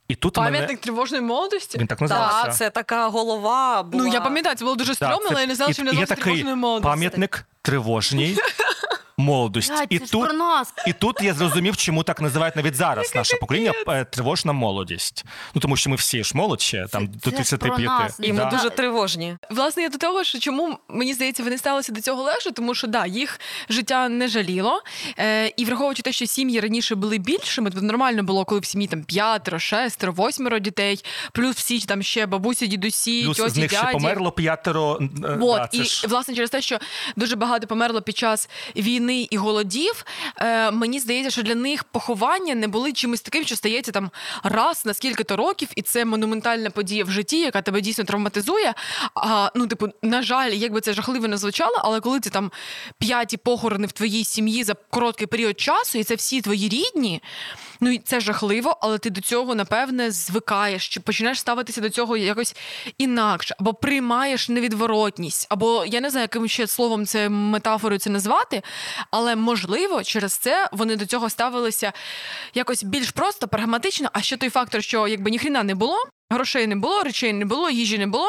S4: І тут у мене
S3: Пам'ятник тривожної молодості.
S4: він так називався.
S2: Так, це така голова була.
S3: Ну я пам'ятаю, це було дуже
S4: Да,
S3: стрьомно, але я не знала, що він
S4: є
S3: тривожною молодості.
S4: пам'ятник тривожній (laughs) молодості.
S1: Блядь,
S4: І
S1: це ж
S4: тут
S1: про нас.
S4: І тут я зрозумів, чому так називають навіть зараз наше покоління е, тривожна молодість. Ну тому що ми всі ж молодь ще, там до
S1: це ж про
S4: 35.
S1: нас.
S2: І ми
S4: Да.
S2: дуже тривожні.
S3: Власне, я до того, що чому мені здається, вони ставилися до цього легше, тому що да, їх життя не жаліло. Е, і враховуючи те, що сім'ї раніше були більшими, то нормально було, коли в сім'ї там п'ятеро, шестеро, восьмеро дітей, плюс всі там ще бабусі, дідусі,
S4: Плюс
S3: тьоті,
S4: з них
S3: дяді.
S4: ще померло п'ятеро. е,
S3: Вот,
S4: да, це
S3: і
S4: ж-
S3: власне через те, що дуже багато померло під час війни і голодів. Е, мені здається, що для них поховання не були чимось таким, що стається там раз на скільки-то років, і це монументальна подія в житті, яка тебе дійсно травматизує. А ну, типу, на жаль, якби це жахливо не звучало, але коли ти там п'яті похорони в твоїй сім'ї за короткий період часу, і це всі твої рідні. Ну і це жахливо, але ти до цього напевне звикаєш, чи починаєш ставитися до цього якось інакше, або приймаєш невідворотність, або я не знаю, яким ще словом це метафорою це назвати, але можливо через це вони до цього ставилися якось більш просто, прагматично. А ще той фактор, що якби ніхрена не було, грошей не було, речей не було, їжі не було.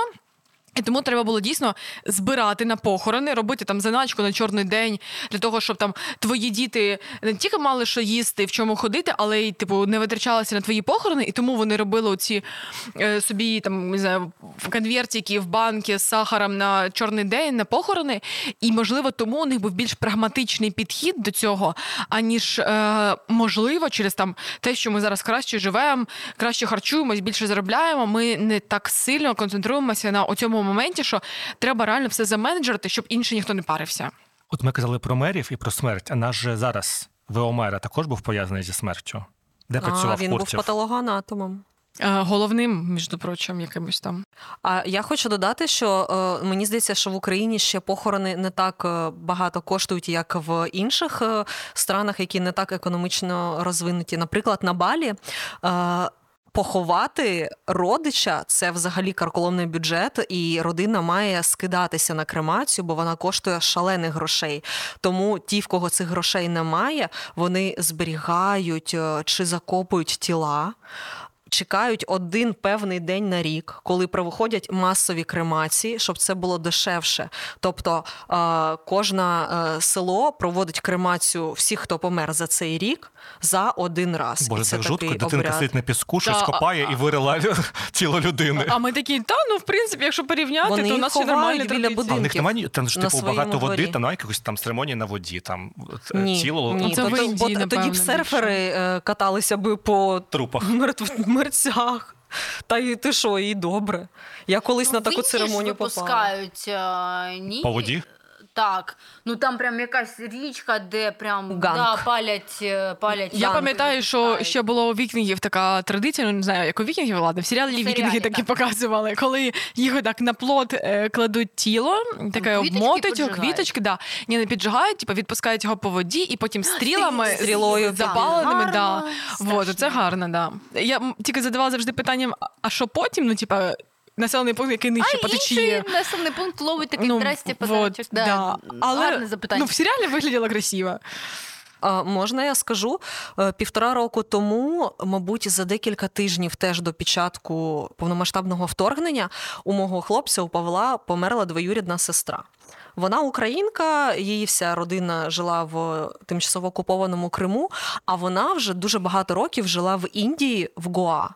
S3: І тому треба було дійсно збирати на похорони, робити там заначку на чорний день для того, щоб там твої діти не тільки мали що їсти, в чому ходити, але й типу не витрачалися на твої похорони. І тому вони робили оці е, собі там не знаю, конвертики в банки з сахаром на чорний день на похорони. І можливо, тому у них був більш прагматичний підхід до цього, аніж е, можливо, через там те, що ми зараз краще живемо, краще харчуємось, більше заробляємо. Ми не так сильно концентруємося на цьому моменті, що треба реально все заменеджерити, щоб інше ніхто не парився.
S4: От ми казали про мерів і про смерть. А наш же зараз ВО мера також був пов'язаний зі смертю. Де
S2: А,
S4: працював
S2: він був
S4: Куртєв?
S2: патологоанатомом.
S3: Е, головним, між прочим, якимось там.
S2: А я хочу додати, що е, мені здається, що в Україні ще похорони не так е, багато коштують, як в інших е, странах, які не так економічно розвинуті. Наприклад, на Балі. Е, Поховати родича це взагалі карколомний бюджет, і родина має скидатися на кремацію, бо вона коштує шалених грошей. Тому ті, в кого цих грошей немає, вони зберігають е, чи закопують тіла. Чекають один певний день на рік, коли провиходять масові кремації, щоб це було дешевше. Тобто е, кожне е, село проводить кремацію всіх, хто помер за цей рік, за один раз.
S4: Боже,
S2: це
S4: так жутко. Дитинка
S2: обряд.
S4: сидить на піску, щось
S3: Та,
S4: копає
S3: а-
S4: і вирила (laughs) тіло людини.
S3: А ми такі, та ну в принципі, якщо порівняти,
S2: Вони
S3: то у нас ще
S2: ховають
S3: нормальні
S2: біля будинків.
S4: А в них немає там ж типу багато води, там немає якихось там церемонії на воді, там е,
S2: Ні,
S4: тіло
S2: ні.
S3: Це в
S2: Тобто,
S3: Індії,
S2: бо
S3: напевно,
S2: тоді б серфери е, каталися би по
S4: трупах.
S2: Мерцях. Та й ти що, і добре. Я колись на
S1: Ну, на
S2: таку церемонію попала.
S1: випускають а, ні.
S4: По воді?
S1: Так. Ну там прям якась річка, де прям
S2: Ганг.
S1: да, палять, е, палять.
S3: Я пам'ятаю, що ще було у вікінгів така традиція, ну не знаю, як у вікінгів, ладно, в серіалі
S1: серіалі,
S3: вікінги такі
S1: так.
S3: показували, коли їх так на плот е, кладуть тіло, таке
S1: Квіточки
S3: обмотують його,
S1: піджигають.
S3: квіточки, да. Ні, не піджигають, типу, відпускають його по воді і потім стрілами
S2: Стрілою
S3: запаленими, да.
S1: Гарно,
S3: Вот, це гарно, да. Я м, тільки задавала завжди питанням, а що потім? Ну, типа, населений пункт, який нижче
S1: А
S3: по течії.
S1: інший населений пункт ловить такий
S3: Ну,
S1: здрасте,
S3: вот.
S1: Да.
S3: да. Але
S1: Гарне запитання.
S3: ну, в серіалі вигляділо красиво.
S2: А, можна я скажу? Е, Півтора року тому, мабуть, за декілька тижнів теж до початку повномасштабного вторгнення у мого хлопця у Павла померла двоюрідна сестра. Вона українка, її вся родина жила в тимчасово окупованому Криму, а вона вже дуже багато років жила в Індії, в Гоа.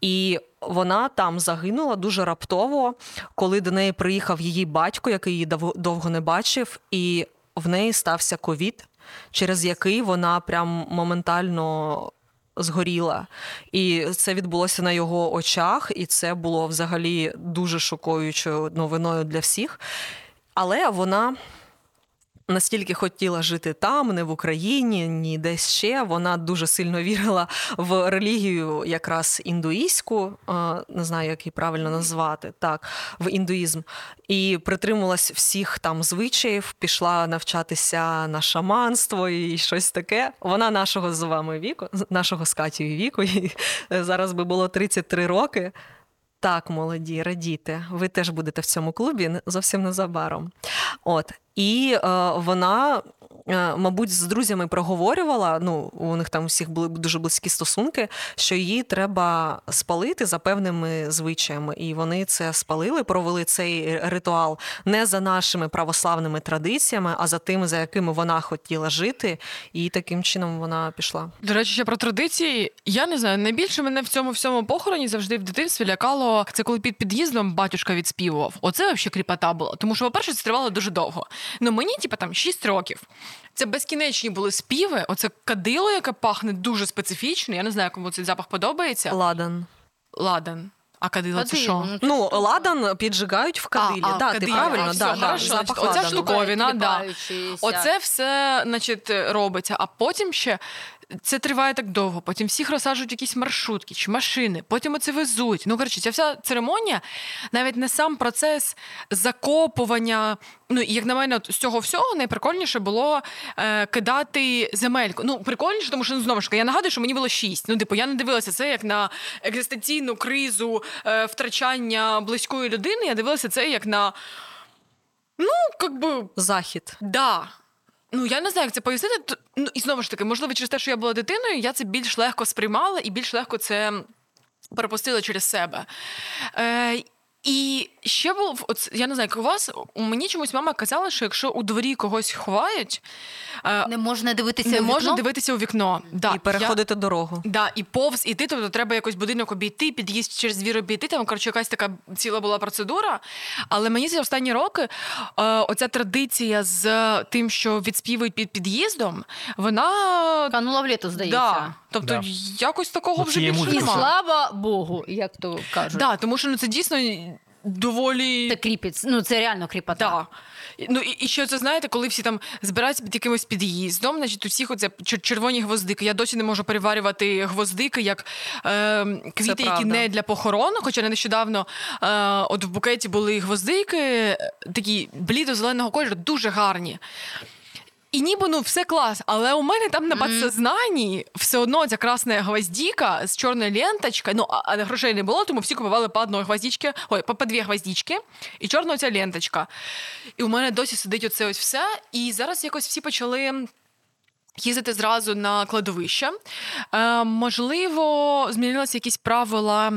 S2: І вона там загинула дуже раптово, коли до неї приїхав її батько, який її довго не бачив, і в неї стався ковід, через який вона прям моментально згоріла. І це відбулося на його очах, і це було взагалі дуже шокуючою новиною для всіх. Але вона настільки хотіла жити там, не в Україні, ні десь ще. Вона дуже сильно вірила в релігію, якраз індуїзьку, е, не знаю, як її правильно назвати, так, в індуїзм. І притримувалась всіх там звичаїв, пішла навчатися на шаманство і щось таке. Вона нашого з вами віку, нашого з Катією віку, (laughs) їй зараз би було 33 роки. Так, молоді, радіти. Ви теж будете в цьому клубі зовсім незабаром. От. І е, вона, мабуть, з друзями проговорювала. Ну, у них там всіх були дуже близькі стосунки, що її треба спалити за певними звичаями. І вони це спалили, провели цей ритуал не за нашими православними традиціями, а за тими, за якими вона хотіла жити. І таким чином вона пішла.
S3: До речі, ще про традиції. Я не знаю, найбільше мене в цьому всьому похороні завжди в дитинстві лякало. Це коли під під'їздом батюшка відспівував. Оце взагалі кріпота була. Тому що, по-перше, це тривало дуже довго. Ну мені, типа, там 6 років. Це безкінечні були співи. Оце кадило, яке пахне дуже специфічно. Я не знаю, кому цей запах подобається.
S2: Ладан.
S3: Ладан. А кадило це що?
S1: це
S2: Ну, ладан піджигають в кадилі.
S3: А, а,
S2: да, ти правильно,
S3: А,
S2: да,
S3: все,
S2: да,
S3: хорошо,
S2: запах
S3: значить, оця
S2: ладану.
S3: штуковина, да. Оце все, значить, робиться. А потім ще це триває так довго. Потім всіх розсаджують якісь маршрутки чи машини, потім оце везуть. Ну, коротше, ця вся церемонія, навіть не сам процес закопування. Ну, і як на мене, от з цього всього найприкольніше було е, кидати земельку. Ну, прикольніше, тому що ну, знову ж таки, я нагадую, що мені було шість. Ну, типу, я не дивилася це як на екзистенційну кризу е, втрачання близької людини. Я дивилася це як на. Ну, як би,
S2: Захід.
S3: Да. Ну, я не знаю, як це пояснити. Ну, і знову ж таки, можливо, через те, що я була дитиною, я це більш легко сприймала і більш легко це перепустила через себе. Е, і ще був, от, я не знаю, як у вас, у мені чомусь мама казала, що якщо у дворі когось ховають, е,
S1: Не можна дивитися
S3: не
S1: в
S3: можна
S1: вікно?
S3: дивитися у вікно. Да,
S2: і переходити дорогу.
S3: Да, і повз іти, тобто треба якось будинок обійти, під'їзд через двір обійти. Там коротше, якась така ціла була процедура. Але мені ці останні роки е, оця традиція з тим, що відспівують під під'їздом, вона
S1: Канула в літо, здається.
S3: да. Тобто
S4: Да.
S3: якось такого
S4: Ну,
S3: вже більше
S4: музики
S1: І слава Богу, як то кажуть.
S3: Да, тому що ну це дійсно доволі.
S1: Це кріпець. Ну, це реально кріпота.
S3: Да. Ну і, і ще це знаєте, коли всі там збираються під якимось під'їздом, значить, у всіх оце червоні гвоздики. Я досі не можу переварювати гвоздики як е, квіти, які не для похорон. Хоча нещодавно е, от в букеті були гвоздики, такі блідо-зеленого кольору, дуже гарні. І ніби ну все клас, але у мене там на підсознанні все одно ця красна гвоздіка з чорною ленточкою. Ну, а, грошей не було, тому всі купували по одної гвоздічки, ой, по, по дві гвоздічки, і чорна оця ленточка. І у мене досі сидить оце ось все. І зараз якось всі почали їздити зразу на кладовище. Е, можливо, змінилися якісь правила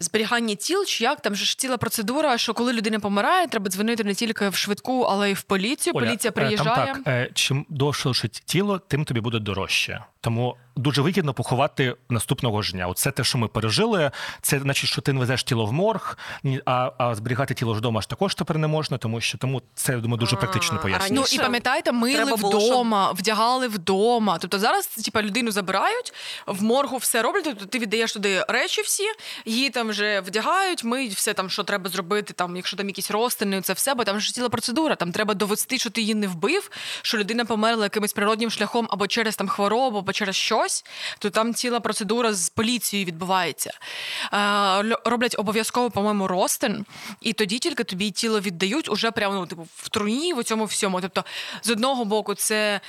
S3: зберігання тіл, чи як там же ж ціла процедура, що коли людина помирає, треба дзвонити не тільки в швидку, але й в поліцію.
S4: Оля,
S3: Поліція
S4: е, там
S3: приїжджає.
S4: так, е, чим довше тіло, тим тобі буде дорожче. Тому дуже вигідно поховати наступного ж дня. Оце те, що ми пережили. Це значить, що ти не везеш тіло в морг, а а зберігати тіло ж вдома ж також тепер не можна, тому що тому це я думаю, дуже практично пояснює.
S3: Ну і пам'ятаєте, мили вдома, щоб... вдягали вдома. Тобто зараз типа людину забирають в моргу, все роблять. Тобто ти віддаєш туди речі всі, її там вже вдягають, миють все там, що треба зробити. Там, якщо там якісь розтини, це все, бо там ж ціла процедура. Там треба довести, що ти її не вбив, що людина померла якимось природнім шляхом або через там хворобу або через щось, то там ціла процедура з поліцією відбувається. Е, Роблять обов'язково, по-моєму, ростин, і тоді тільки тобі тіло віддають уже прямо ну, типу, в труні, в цьому всьому. Тобто, з одного боку, це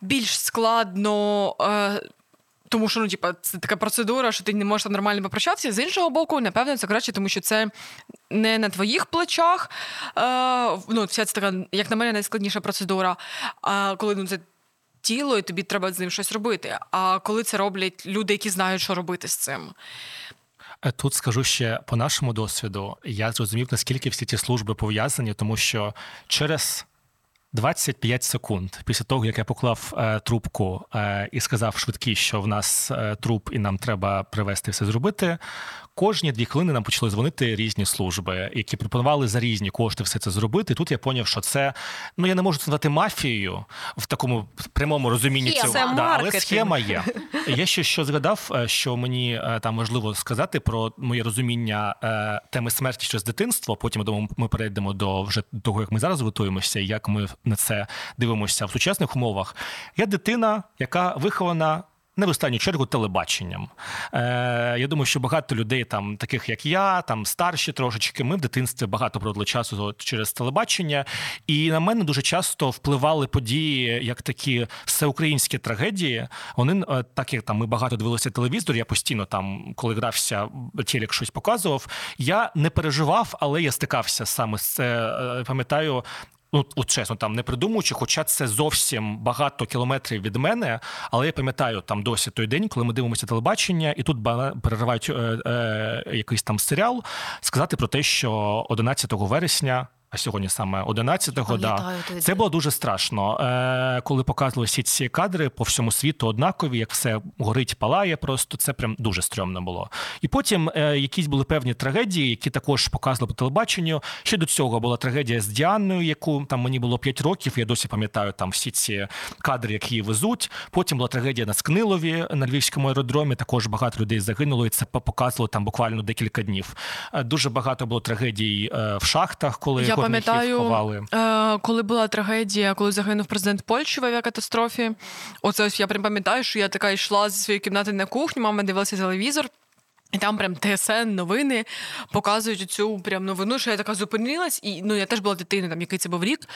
S3: більш складно. Е, тому що ну, типа, це така процедура, що ти не можеш нормально попрощатися. З іншого боку, напевно, це краще, тому що це не на твоїх плечах. Е, ну, Вся це така, як на мене, найскладніша процедура. А коли ну, це тіло, і тобі треба з ним щось робити. А коли це роблять люди, які знають, що робити з цим.
S4: Е, тут скажу ще по нашому досвіду, я зрозумів, наскільки всі ці служби пов'язані, тому що через 25 секунд після того, як я поклав е, трубку е, і сказав швидкі, що в нас е, труп і нам треба привезти все зробити. Кожні дві хвилини нам почали дзвонити різні служби, які пропонували за різні кошти все це зробити. І Тут я поняв, що це ну я не можу назвати мафією в такому прямому розумінні цього,
S2: Це
S4: да, але схема є. Я ще що згадав, е, що мені е, там важливо сказати про моє розуміння е, теми смерті через дитинство. Потім я думаю, ми перейдемо до вже того, як ми зараз готуємося, як ми на це дивимося в сучасних умовах. Я дитина, яка вихована. Не в останню чергу телебаченням. Е, Я думаю, що багато людей, там, таких як я, там старші трошечки, ми в дитинстві багато проводили часу через телебачення, і на мене дуже часто впливали події, як такі всеукраїнські трагедії. Вони е, так як там ми багато дивилися телевізор, я постійно там, коли грався, телек щось показував. Я не переживав, але я стикався саме з це. Е, пам'ятаю, Ну, от чесно, там не придумуючи, хоча це зовсім багато кілометрів від мене. Але я пам'ятаю там досі той день, коли ми дивимося телебачення, і тут переривають е, е, якийсь там серіал, сказати про те, що 11 вересня а сьогодні саме 11-го, да. це було дуже страшно. Е, Коли показували всі ці кадри по всьому світу однакові, як все горить, палає, просто це прям дуже стрьомно було. І потім е, якісь були певні трагедії, які також показували по телебаченню. Ще до цього була трагедія з Діаною, яку там мені було 5 років. Я досі пам'ятаю там всі ці кадри, які її везуть. Потім була трагедія на Скнилові на Львівському аеродромі. Також багато людей загинуло, і це показувало там буквально декілька днів. Е, дуже багато було трагедій е, в шахтах, коли
S3: Я пам'ятаю, е, коли була трагедія, коли загинув президент Польщі в авіакатастрофі. Оце ось я прям пам'ятаю, що я така йшла зі своєї кімнати на кухню, мама дивилася телевізор. І там прям ТСН новини показують цю прям новину, що я така зупинилась, і ну я теж була дитиною, там який це був рік.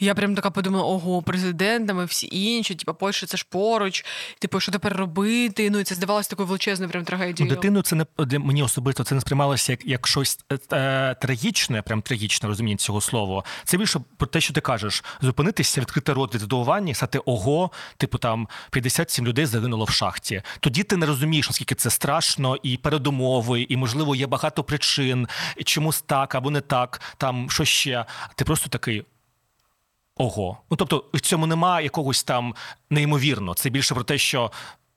S3: Я прям така подумала: ого, президентами, всі інші, типу, Польща це ж поруч, типу, що тепер робити? Ну і це здавалося такою величезною прям трагедією.
S4: Ну, дитину це не для мені особисто це не сприймалося як як щось е, е, трагічне, прям трагічне розуміння цього слова. Це більше про те, що ти кажеш: зупинитися, відкрити рот від здивування, сказати ого, типу там 57 людей загинуло в шахті. Тоді ти не розумієш, наскільки це страшно і перед передумови, і можливо є багато причин, чомусь так або не так, там що ще. Ти просто такий. Ого. Ну тобто в цьому немає якогось там неймовірно. Це більше про те, що.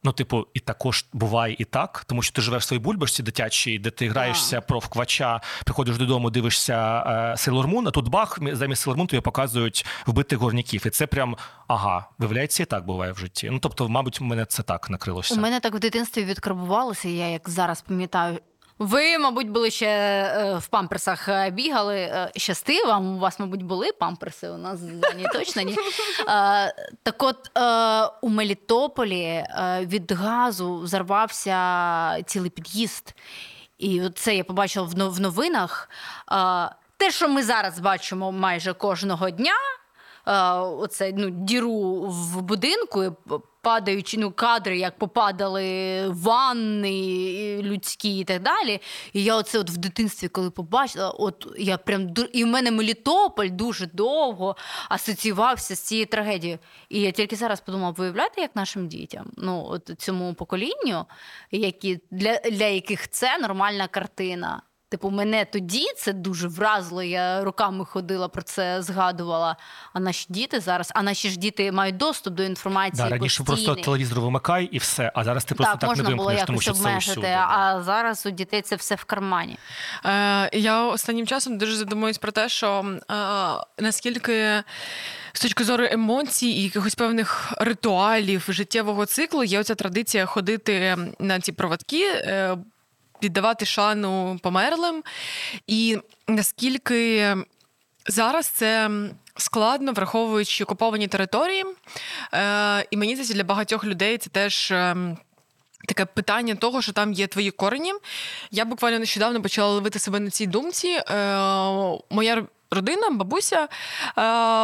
S4: Ну, типу, і також буває і так, тому що ти живеш в своїй бульбашці дитячій, де ти граєшся yeah. про вквача, приходиш додому, дивишся е, Сейлор Мун, а тут бах, замість Сейлор Мун тобі показують вбитих горняків. І це прям ага, виявляється, і так буває в житті. Ну тобто, мабуть, мене це так накрилося.
S1: У мене так в дитинстві відкарбувалося. Я як зараз пам'ятаю, ви, мабуть, були ще е, в памперсах е, бігали. Е, щасти вам, у вас, мабуть, були памперси, у нас ні, точно ні. Так от у Мелітополі від газу взорвався цілий під'їзд. І це я побачила в новинах. Те, що ми зараз бачимо майже кожного дня. Оце ну, діру в будинку. і Падаючи ну, кадри, як попадали ванни людські і так далі. І я оце от в дитинстві, коли побачила, от я прям і в мене Мелітополь дуже довго асоціювався з цією трагедією. І я тільки зараз подумала, виявляєте, як нашим дітям, ну от цьому поколінню, які для, для яких це нормальна картина. Типу, мене тоді це дуже вразило. Я руками ходила про це, згадувала. А наші діти зараз, а наші ж діти мають доступ до інформації.
S4: Да, Раніше
S1: постійний.
S4: просто телевізор вимикай і все. А зараз ти просто так,
S1: так
S4: не
S1: можна було
S4: вимкнеш, тому що
S1: якось
S4: це
S1: обмежити. А зараз у дітей це все в кармані.
S3: Е, Я останнім часом дуже задумуюсь про те, що е, наскільки. З точки зору емоцій і якихось певних ритуалів життєвого циклу є оця традиція ходити на ці проводки, е, віддавати шану померлим. І наскільки зараз це складно, враховуючи окуповані території, е, і мені здається, для багатьох людей це теж. Ем, таке питання того, що там є твої корені. Я буквально нещодавно почала ловити себе на цій думці. Е, Моя родина, бабуся, е,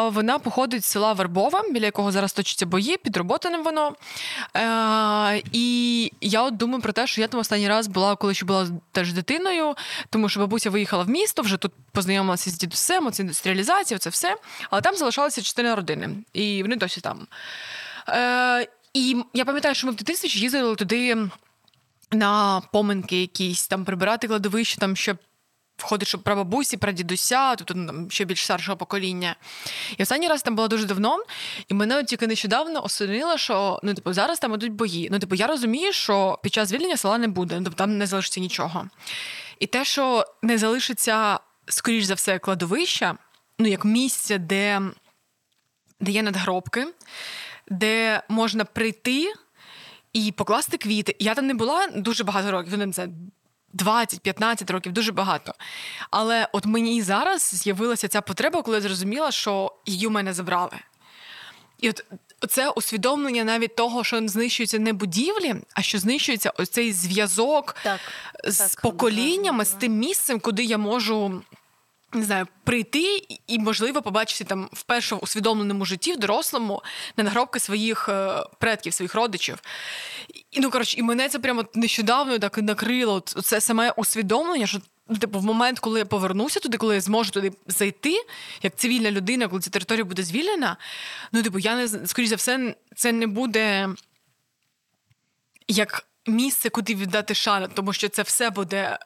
S3: вона походить з села Вербова, біля якого зараз точаться бої, підроботане воно. Е, і я от думаю про те, що я там останній раз була, коли ще була теж дитиною, тому що бабуся виїхала в місто, вже тут познайомилася з дідусем, оце індустріалізація, це все. Але там залишалася частина родини, і вони досі там. Е, І я пам'ятаю, що ми в дитинстві їздили туди. На поминки якісь там прибирати кладовище, там щоб входить, що прабабусі, прадідуся, тобто ну, там ще більш старшого покоління. І останній раз там було дуже давно, і мене тільки нещодавно осудило, що ну, типу, зараз там ідуть бої. Ну, типу, я розумію, що під час звільнення села не буде, тобто там не залишиться нічого. І те, що не залишиться, скоріш за все, кладовища, ну, як місце, де, де є надгробки, де можна прийти. І покласти квіти. Я там не була дуже багато років. Ну, це 20-15 років, дуже багато. Але от мені зараз з'явилася ця потреба, коли я зрозуміла, що її у мене забрали. І от це усвідомлення навіть того, що знищуються не будівлі, а що знищується оцей зв'язок
S1: так,
S3: з
S1: так,
S3: поколіннями,
S1: так,
S3: з тим місцем, куди я можу. Не знаю, прийти і, можливо, побачити там вперше в усвідомленому житті, в дорослому, на нагробки своїх е, предків, своїх родичів. І ну коротше, і мене це прямо нещодавно так накрило. Це саме усвідомлення, що ну, типу, в момент, коли я повернуся туди, коли я зможу туди зайти, як цивільна людина, коли ця територія буде звільнена, ну типу, я не скоріш за все, це не буде як місце, куди віддати шану, тому що це все буде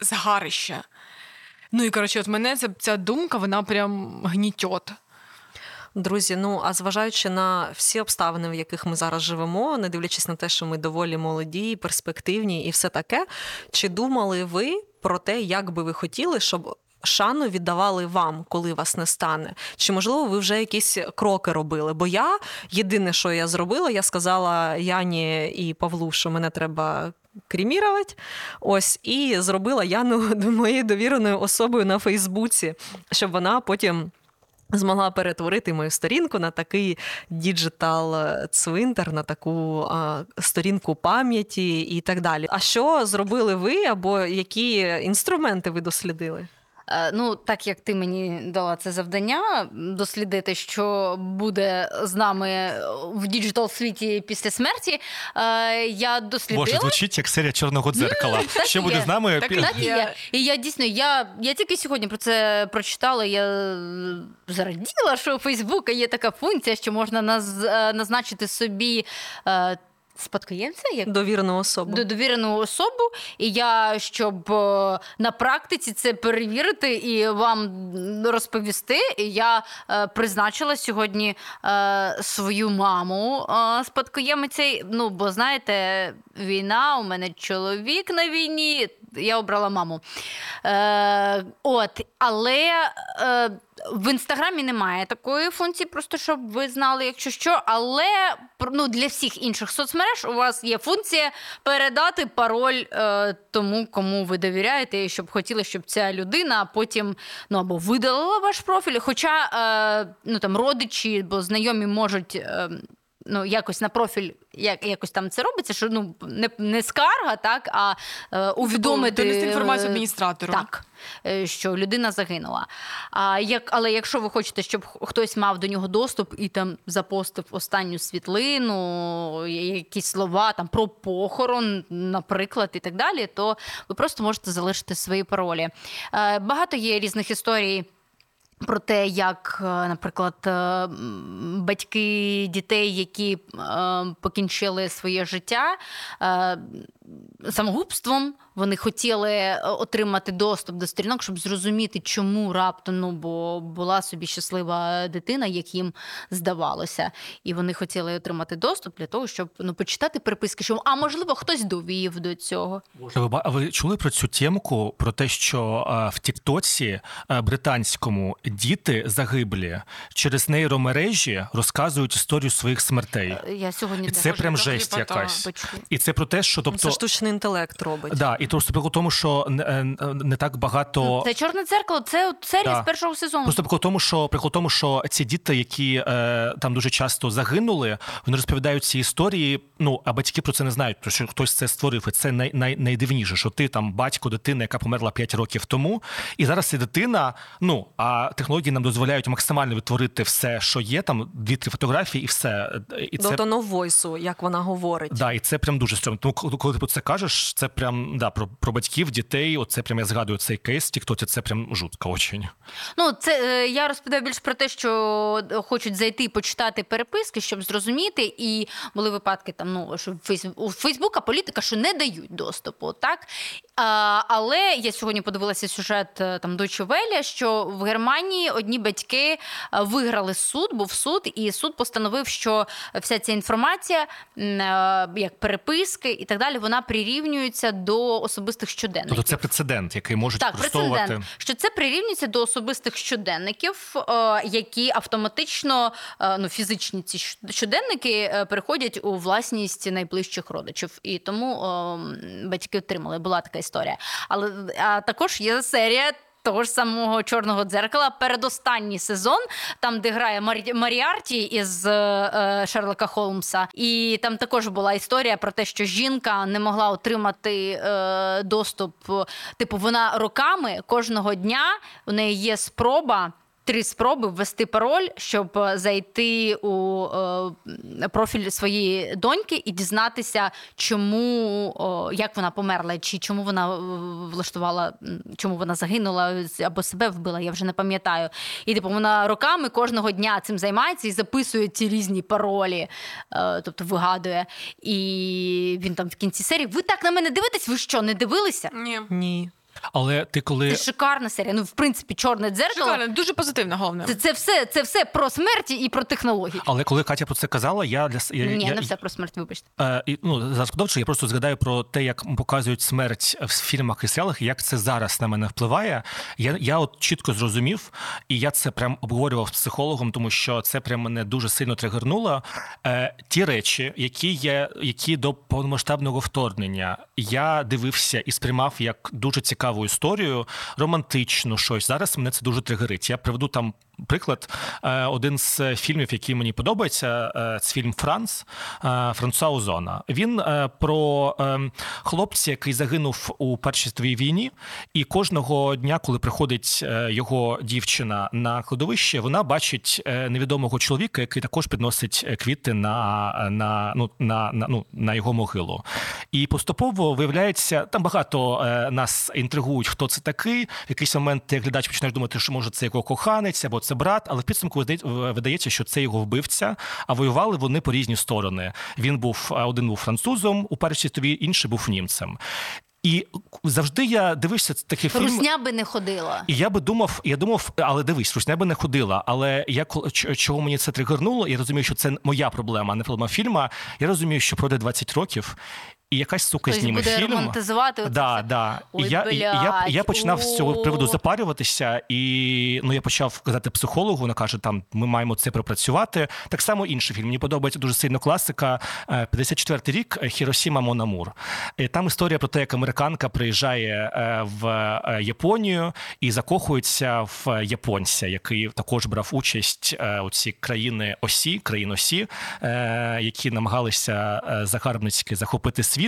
S3: згарище. Ну і коротше, от мене ця, ця думка, вона прям гнітьот.
S2: Друзі, ну а зважаючи на всі обставини, в яких ми зараз живемо, не дивлячись на те, що ми доволі молоді, перспективні і все таке, чи думали ви про те, як би ви хотіли, щоб шану віддавали вам, коли вас не стане? Чи можливо ви вже якісь кроки робили? Бо я єдине, що я зробила, я сказала Яні і Павлу, що мене треба. Кремірувати. Ось і зробила Яну (laughs) моєю довіреною особою на Фейсбуці, щоб вона потім змогла перетворити мою сторінку на такий digital цвинтар, на таку а, сторінку пам'яті і так далі. А що зробили ви або які інструменти ви дослідили?
S1: Е, ну, так як ти мені дала це завдання дослідити, що буде з нами в digital світі після смерті, е, я дослідила.
S4: Боже, звучить як серія чорного дзеркала.
S1: Так
S4: що
S1: і
S4: буде
S1: є.
S4: з нами?
S3: Так
S4: пі-
S1: Так і є. І я дійсно, я, я тільки сьогодні про це прочитала. Я зраділа, що у Фейсбука є така функція, що можна наз, е, назначити собі. Спадкоємця як
S2: Довірену особу.
S1: до довірену особу, і я щоб е, на практиці це перевірити і вам розповісти. Я е, призначила сьогодні е, свою маму спадкоємиця. Ну, бо знаєте, війна, у мене чоловік на війні. Я обрала маму. Е, От, але е, в інстаграмі немає такої функції, просто щоб ви знали, якщо що. Але ну, для всіх інших соцмереж у вас є функція передати пароль е, тому, кому ви довіряєте, і щоб хотіли, щоб ця людина потім ну або видалила ваш профіль. Хоча е, ну там родичі або знайомі можуть. Е, ну, якось на профіль як, якось там це робиться, що ну не, не скарга, так, а е, увідомити
S3: Донести інформацію адміністратору.
S1: Так, е, що людина загинула. А як, але якщо ви хочете, щоб хтось мав до нього доступ і там запостив останню світлину, якісь слова там про похорон, наприклад, і так далі, то ви просто можете залишити свої паролі. Е, Багато є різних історій. Про те, як, е, наприклад, е, батьки дітей, які е, покінчили своє життя самогубством, вони хотіли е, отримати доступ до сторінок, щоб зрозуміти, чому раптом ну, бо була собі щаслива дитина, як їм здавалося. І вони хотіли отримати доступ для того, щоб ну, почитати переписки, що а можливо хтось довів до цього.
S4: Ви, а ви чули про цю темку? Про те, що е, в Тіктоці е, британському діти загиблі через нейромережі розказують історію своїх смертей.
S1: Я сьогодні
S4: І це прям жесть якась.
S1: почула.
S4: І це про те, що тобто.
S2: Штучний інтелект робить.
S4: Да, і просто прикол тому, що не, е, не так багато.
S1: Це чорне дзеркало, це от серія
S4: Да.
S1: з першого сезону.
S4: Просто прикол тому, що прикол тому, що ці діти, які е, там дуже часто загинули, вони розповідають ці історії. Ну а батьки про це не знають, тому що хтось це створив. І це най, най, найдивніше, що ти там батько дитини, яка померла 5 років тому, і зараз ця дитина. Ну а технології нам дозволяють максимально відтворити все, що є, там дві-три фотографії, і все. І
S2: До
S4: це
S2: тону войсу, як вона говорить.
S4: Да, і це прям дуже стрьомно. Тому коли ти про це кажеш, це прям да про, про батьків, дітей. Оце прям я згадую цей кейс. Тіктоці це прям жутко очень.
S1: Ну, це е, я розповідаю більш про те, що хочуть зайти і почитати переписки, щоб зрозуміти. І були випадки там, ну що у Фейсбука політика, що не дають доступу, так а, але я сьогодні подивилася сюжет е, там Deutsche Welle, що в Германії одні батьки е, виграли суд, був суд, і суд постановив, що вся ця інформація, е, як переписки і так далі, вона прирівнюється до особистих щоденників.
S4: Тобто це прецедент, який можуть
S1: Так,
S4: використовувати.
S1: прецедент, що це прирівнюється до особистих щоденників, е, які автоматично, е, ну фізичні ці щоденники е, переходять у власність найближчих родичів. І тому е, батьки отримали. Була така історія. Але а також є серія. Того ж самого чорного дзеркала, передостанній сезон, там, де грає Марі... Маріарті із е, Шерлока Холмса, і там також була історія про те, що жінка не могла отримати е, доступ. Типу, вона роками кожного дня у неї є спроба. Три спроби ввести пароль, щоб е, зайти у е, профіль своєї доньки і дізнатися, чому о, як вона померла, чи чому вона е, влаштувала, чому вона загинула або себе вбила, я вже не пам'ятаю. І типу вона роками кожного дня цим займається і записує ці різні паролі, е, тобто вигадує. І він там в кінці серії: ви так на мене дивитесь? Ви що, не дивилися?
S3: Ні.
S2: Ні.
S4: Але ти коли
S1: Це шикарна серія. Ну, в принципі, чорне дзеркало.
S3: Шикарно, дуже позитивно, головне.
S1: Це, це все, це все про смерть і про технології.
S4: але коли Катя про це казала, я для я,
S1: Ні,
S4: я,
S1: не все про смерть, вибачте.
S4: Е, і, ну, зараз подовше, я просто згадаю про те, як показують смерть в фільмах і серіалах, як це зараз на мене впливає. Я, я от чітко зрозумів, і я це прям обговорював з психологом, тому що це прям мене дуже сильно тригернуло. Е, ті речі, які є, які до повномасштабного вторгнення я дивився і сприймав як дуже цікаву історію, романтичну щось. Зараз мене це дуже тригерить. Я приведу там. Приклад, Е, один з фільмів, який мені подобається, е, це фільм Франц е, Франсуа Озона. Він е, про е, хлопця, який загинув у Першій світовій війні, і кожного дня, коли приходить е, його дівчина на кладовище, вона бачить е, невідомого чоловіка, який також підносить е, квіти на, на, ну, на, на, ну, на його могилу. І поступово виявляється, там багато е, нас інтригують, хто це такий. В якийсь момент ти, глядач починаєш думати, що може це його коханець або це брат, але в підсумку видається, що це його вбивця, а воювали вони по різні сторони. Він був е, один був французом у першій світовій, інший був німцем. І завжди я дивився такий фільм.
S1: Русня би не ходила.
S4: І я би думав, я думав, але дивись, русня би не ходила. Але я чого мені це тригернуло, я розумію, що це моя проблема, а не проблема фільма. Я розумію, що пройде 20 років. І якась сука
S1: Хтось
S4: зніме
S1: буде
S4: фільм.
S1: романтизувати оце
S4: Да,
S1: все.
S4: да.
S1: Ой,
S4: і я, і, і я,
S1: блядь,
S4: я починав з цього
S1: о.
S4: приводу запарюватися, і ну я почав казати психологу. Вона каже: там ми маємо це пропрацювати. Так само інший фільм. Мені подобається дуже сильно класика. е, 54-й рік е, Хіросіма Монамур. І там історія про те, як американка приїжджає е, в е, Японію і закохується в японця, який також брав участь е, у ці країни осі, країн осі, е, які намагалися е, загарбницьки захопити світ.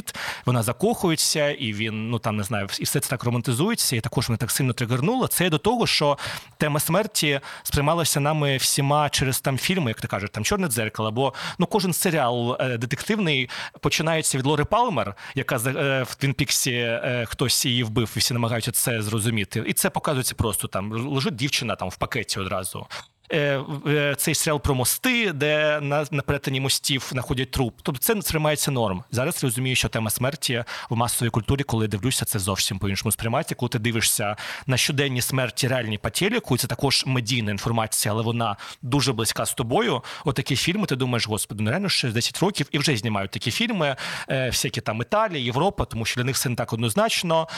S4: Вона закохується, і він ну там не знаю, і все це так романтизується, і також мене так сильно тригернуло. Це до того, що тема смерті сприймалася нами всіма через там фільми, як ти кажеш, там чорне дзеркало. Бо ну кожен серіал е, детективний починається від Лори Палмер, яка е, в Твін Піксі е, хтось її вбив, і всі намагаються це зрозуміти. І це показується просто там лежить дівчина там в пакеті одразу. Е, е, Цей серіал про мости, де на, на перетині мостів знаходять труп. Тобто це сприймається норм. Зараз розумію, що тема смерті в масовій культурі, коли дивлюся, це зовсім по-іншому сприймається. Коли ти дивишся на щоденні смерті реальні по телеку, це також медійна інформація, але вона дуже близька з тобою. Отакі фільми, ти думаєш, господи, ну реально ще 10 років і вже знімають такі фільми, е, всякі там Італія, Європа, тому що для них все не так однозначно.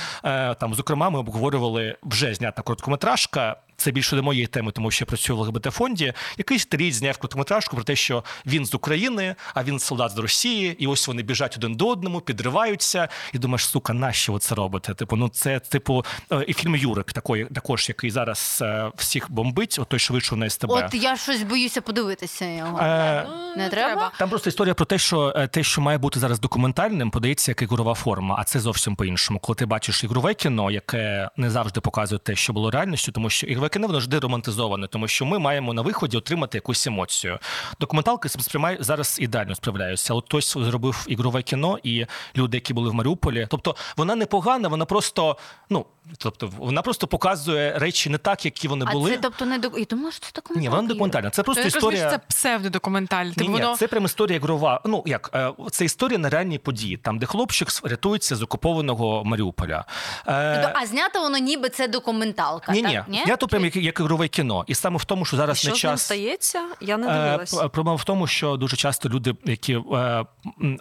S4: Там, зокрема, ми обговорювали вже знята короткометражка. Це більше до моєї теми, тому що я працюю в ЛГБТ-фонді. Якийсь старій зняв короткометражку про те, що він з України, а він солдат з Росії, і ось вони біжать один до одному, підриваються. І думаєш, сука, нащо ви це робите? Типу, ну це типу е, і фільм Юрик, такий, також який зараз е, всіх бомбить. От той, що вийшов на СТБ.
S1: От я щось боюся подивитися його.
S4: Е,
S1: Не треба?
S4: Там просто історія про те, що те, що має бути зараз документальним, подається як ігрова форма, а це зовсім по-іншому. Коли ти бачиш ігрове кіно, яке не завжди показує те, що було реальністю, тому що ігрове кіно воно завжди романтизоване, тому що ми маємо на виході отримати якусь емоцію. Документалки сприймає зараз ідеально справляються. От хтось зробив ігрове кіно, і люди, які були в Маріуполі, тобто вона не погана, вона просто ну тобто вона просто показує речі не так, які вони
S1: А
S4: були.
S1: це тобто не док... Я думала, що це документалка.
S4: Ні, вона не документальна. Це просто
S3: розумію,
S4: історія.
S3: що це псевдодокументальне.
S4: Ні,
S3: Типу
S4: ні,
S3: воно
S4: це прям історія ігрова. Ну як е, це історія на реальній події, там де хлопчик рятується з окупованого Маріуполя. Е,
S1: Тобто, А знято воно ніби це документалка.
S4: ні,
S1: так?
S4: ні, я то прям як, як ігрове кіно. І саме в тому, що зараз
S2: Що
S4: не
S2: з ним
S4: час.
S2: стається? Я не
S4: Е,
S2: дивилась.
S4: Проблема в тому, що дуже часто люди, які е,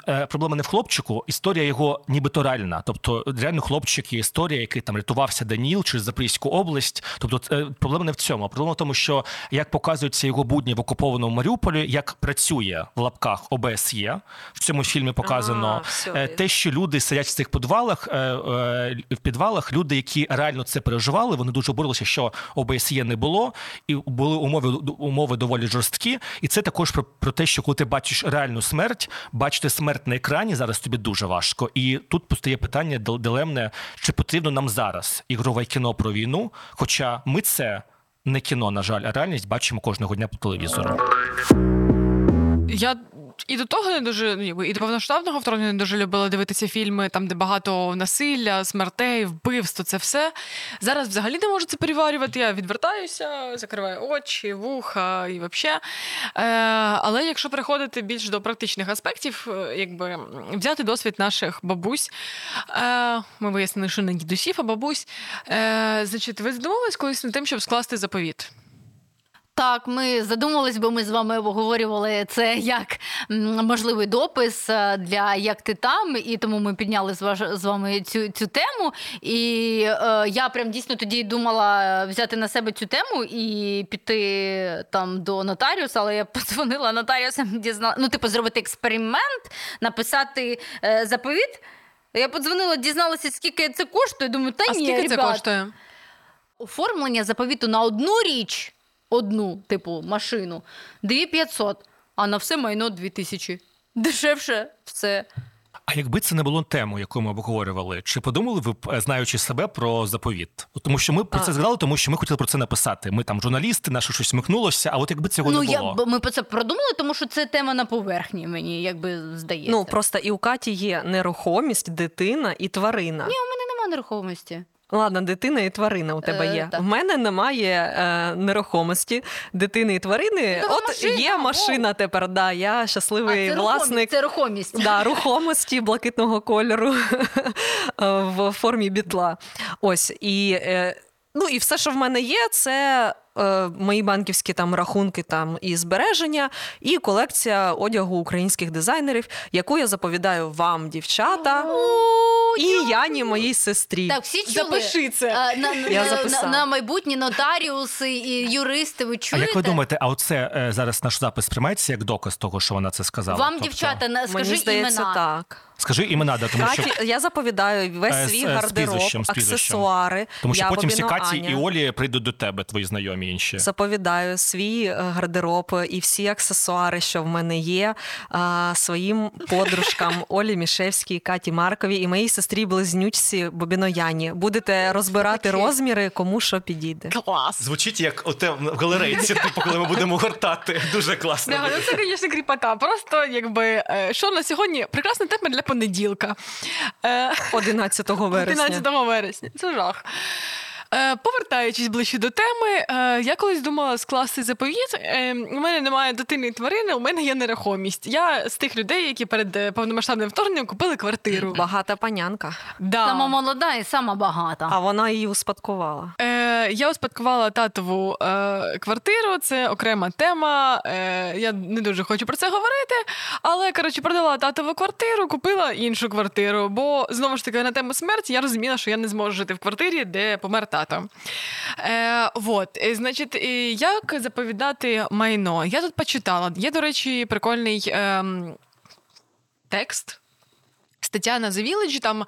S4: е, проблема не в хлопчику, історія його нібито реальна. Тобто, реально хлопчик є історія, який там рятувався Даніл через Запорізьку область. Тобто, проблема не в цьому. а Проблема в тому, що як показуються його будні в окупованому Маріуполі, як працює в лапках ОБСЄ. В цьому фільмі показано
S2: А, все,
S4: е, те, що люди сидять в цих підвалах, в підвалах, люди, які реально це переживали, вони дуже боролися, що ОБСЄ не було, і були умови умови доволі жорсткі. І це також про, про те, що коли ти бачиш реальну смерть, бачити смерть на екрані зараз тобі дуже важко. І тут постає питання дилемне, чи потрібно нам зараз ігрове кіно про війну, хоча ми це. Не кіно, на жаль, а реальність бачимо кожного дня по телевізору.
S3: Я і до того не дуже ну, якби, і до повноштабного вторгнення не дуже любила дивитися фільми, там, де багато насилля, смертей, вбивств, це все. Зараз взагалі не можу це переварювати. Я відвертаюся, закриваю очі, вуха і взагалі. Е, але якщо переходити більш до практичних аспектів, е, якби взяти досвід наших бабусь, е, ми вияснили, що не дідусів, а бабусь. Значить, ви задумувались колись над тим, щоб скласти заповіт?
S1: Так, ми задумались, бо ми з вами обговорювали це як можливий допис е, для як ти там, і тому ми підняли з, ваш, з вами цю, цю тему. І е, я прям дійсно тоді думала взяти на себе цю тему і піти там до нотаріуса, але я (laughs) подзвонила нотаріусам, дізна... ну, типу, зробити експеримент, написати е, заповіт. Я подзвонила, дізналася, скільки це коштує. Думаю, та
S3: а
S1: ні,
S3: скільки це коштує?
S1: Оформлення заповіту на одну річ, одну, типу, машину, 2500, а на все майно 2000. Дешевше все.
S4: А якби це не було тему, яку ми обговорювали, чи подумали ви е, знаючи себе про заповіт? Тому що ми про це згадали, тому що ми хотіли про це написати. Ми там журналісти, наше щось смикнулося, а от якби цього
S1: ну,
S4: не
S1: я,
S4: було.
S1: б- ми про це продумали, тому що це тема на поверхні, мені якби здається.
S2: Ну просто і у Каті є нерухомість, дитина і тварина.
S1: Ні, у мене немає нерухомості.
S2: Ладно, дитина і тварина у тебе
S1: Е,
S2: є. В мене немає е, нерухомості, дитини і тварини.
S1: Ну,
S2: От
S1: машина,
S2: є машина тепер. Да, я
S1: А
S2: щасливий
S1: це
S2: власник.
S1: Це рухомість.
S2: Да, рухомості блакитного кольору (laughs) в формі бітла. Ось і. е, Ну і все, що в мене є, це е, мої банківські там рахунки там і збереження, і колекція одягу українських дизайнерів, яку я заповідаю вам, дівчата, і Яні, моїй сестрі.
S1: Так, всі чули.
S3: Запиши це.
S1: А, на,
S2: Я
S1: на,
S2: записала.
S1: на, на майбутні нотаріуси і юристи. Ви
S4: А як ви думаєте, а оце е, зараз наш запис сприймається як доказ того, що вона це сказала?
S1: Вам,
S4: Тобто,
S1: дівчата, на- скажи
S2: Мені здається,
S1: імена.
S2: так.
S4: Скажи імена, да, тому що
S2: я заповідаю весь
S4: Е, з-
S2: свій
S4: е, з
S2: гардероб,
S4: прізвищем, з прізвищем.
S2: аксесуари.
S4: тому що
S2: Я
S4: потім всі Каті
S2: Аня.
S4: і Олі прийдуть до тебе, твої знайомі інші.
S2: Заповідаю свій е, гардероб і всі аксесуари, що в мене є, а, своїм подружкам (laughs) Олі Мішевській, Каті Марковій і моїй сестрі близнючці Бобінояні. Будете розбирати розміри, кому що підійде.
S3: Клас.
S4: Звучить як оте в галерейці, типу, коли ми будемо гортати. Дуже класно.
S3: Не, ну це, звісно, кріпота. Просто якби що на сьогодні прекрасна тема для понеділка. Е,
S2: 11 вересня.
S3: 11 вересня. Це жах. Е, Повертаючись ближче до теми, е, я колись думала скласти заповіт. Е, У мене немає дитини і тварини, у мене є нерухомість. Я з тих людей, які перед повномасштабним вторгненням купили квартиру.
S2: Багата панянка.
S3: Да.
S1: Сама молода і сама багата.
S2: А вона її успадкувала.
S3: Е, я успадкувала татову е, квартиру, це окрема тема. Е, я не дуже хочу про це говорити. Але коротше, продала татову квартиру, купила іншу квартиру. Бо знову ж таки на тему смерті я розуміла, що я не зможу жити в квартирі, де помер тато. Е, вот, е, значить, е, як заповідати майно? Я тут почитала. Є, до речі, прикольний ем, текст. Стаття на The Village, там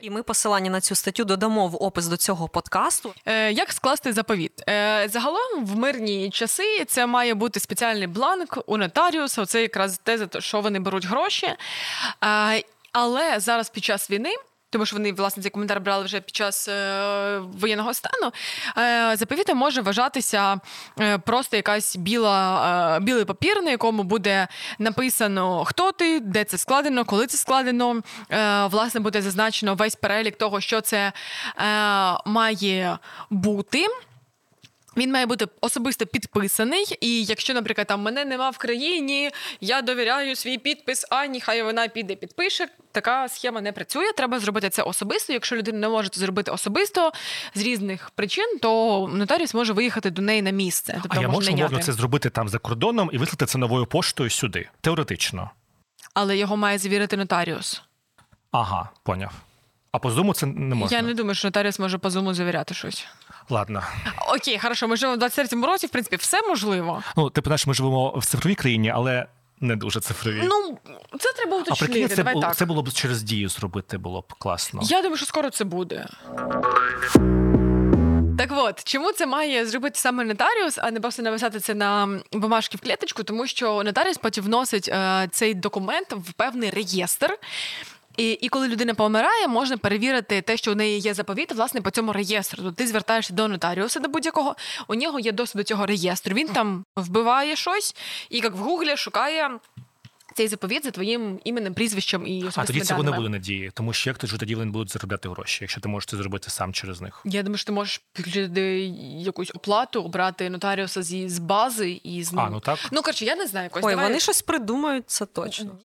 S2: І ми посилання на цю статтю додамо в опис до цього подкасту.
S3: Е, Як скласти заповіт? Е, Загалом в мирні часи це має бути спеціальний бланк у нотаріуса. Це якраз те, за те, що вони беруть гроші. Е, Але зараз під час війни. Тому що вони власне цей коментар брали вже під час е, воєнного стану. Е, заповітом може вважатися е, просто якась біла, е, білий папір, на якому буде написано, хто ти, де це складено, коли це складено. Е, власне, буде зазначено весь перелік того, що це е, має бути. Він має бути особисто підписаний, і якщо, наприклад, там мене нема в країні, я довіряю свій підпис Ані, хай вона піде підпише. Така схема не працює. Треба зробити це особисто. Якщо людина не може це зробити особисто з різних причин, то нотаріус може виїхати до неї на місце. Тобто
S4: А я можу умовно це зробити там за кордоном і вислати це новою поштою сюди. Теоретично.
S3: але його має завірити нотаріус.
S4: Ага, поняв. А по зуму це не можна.
S3: Я не думаю, що нотаріус може по зуму завіряти щось.
S4: Ладно.
S3: Окей, хорошо, ми живемо в 23-му році. В принципі, все можливо.
S4: Ну, типу, знаєш, ми живемо в цифровій країні, але не дуже цифровій.
S3: Ну це треба
S4: а прикинь, це,
S3: Давай так.
S4: це було б через дію зробити, було б класно.
S3: Я думаю, що скоро це буде. Так от, чому це має зробити саме нотаріус, а не просто написати це на бумажки в клеточку, тому що нотаріус потім вносить е, цей документ в певний реєстр. І, і коли людина помирає, можна перевірити те, що у неї є заповіт, власне, по цьому реєстру. Тобто ти звертаєшся до нотаріуса до будь-якого, у нього є доступ до цього реєстру. Він там вбиває щось і як в гуглі шукає цей заповіт за твоїм іменем, прізвищем і
S4: А тоді цього не буде надії, тому що як тоді тоді вони будуть заробляти гроші, якщо ти можеш це зробити сам через них.
S3: Я думаю, що ти можеш підключити якусь оплату, обрати нотаріуса зі з бази і з ним.
S4: А, ну так.
S3: Ну, коротше, я не знаю якось.
S2: Ой,
S3: давай.
S2: вони щось придумають, це точно.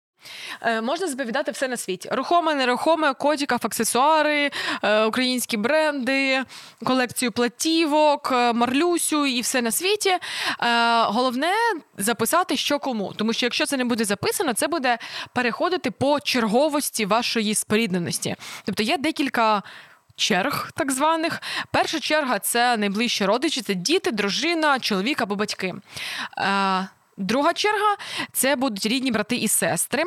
S3: Е, можна заповідати все на світі: рухоме, нерухоме, котиків, аксесуари, е, українські бренди, колекцію платівок, е, марлюсю і все на світі. Головне записати, що кому. Тому що якщо це не буде записано, це буде переходити по черговості вашої спорідненості. Тобто є декілька. Черг так званих. Перша черга це найближчі родичі, це діти, дружина, чоловік або батьки. Друга черга це будуть рідні брати і сестри.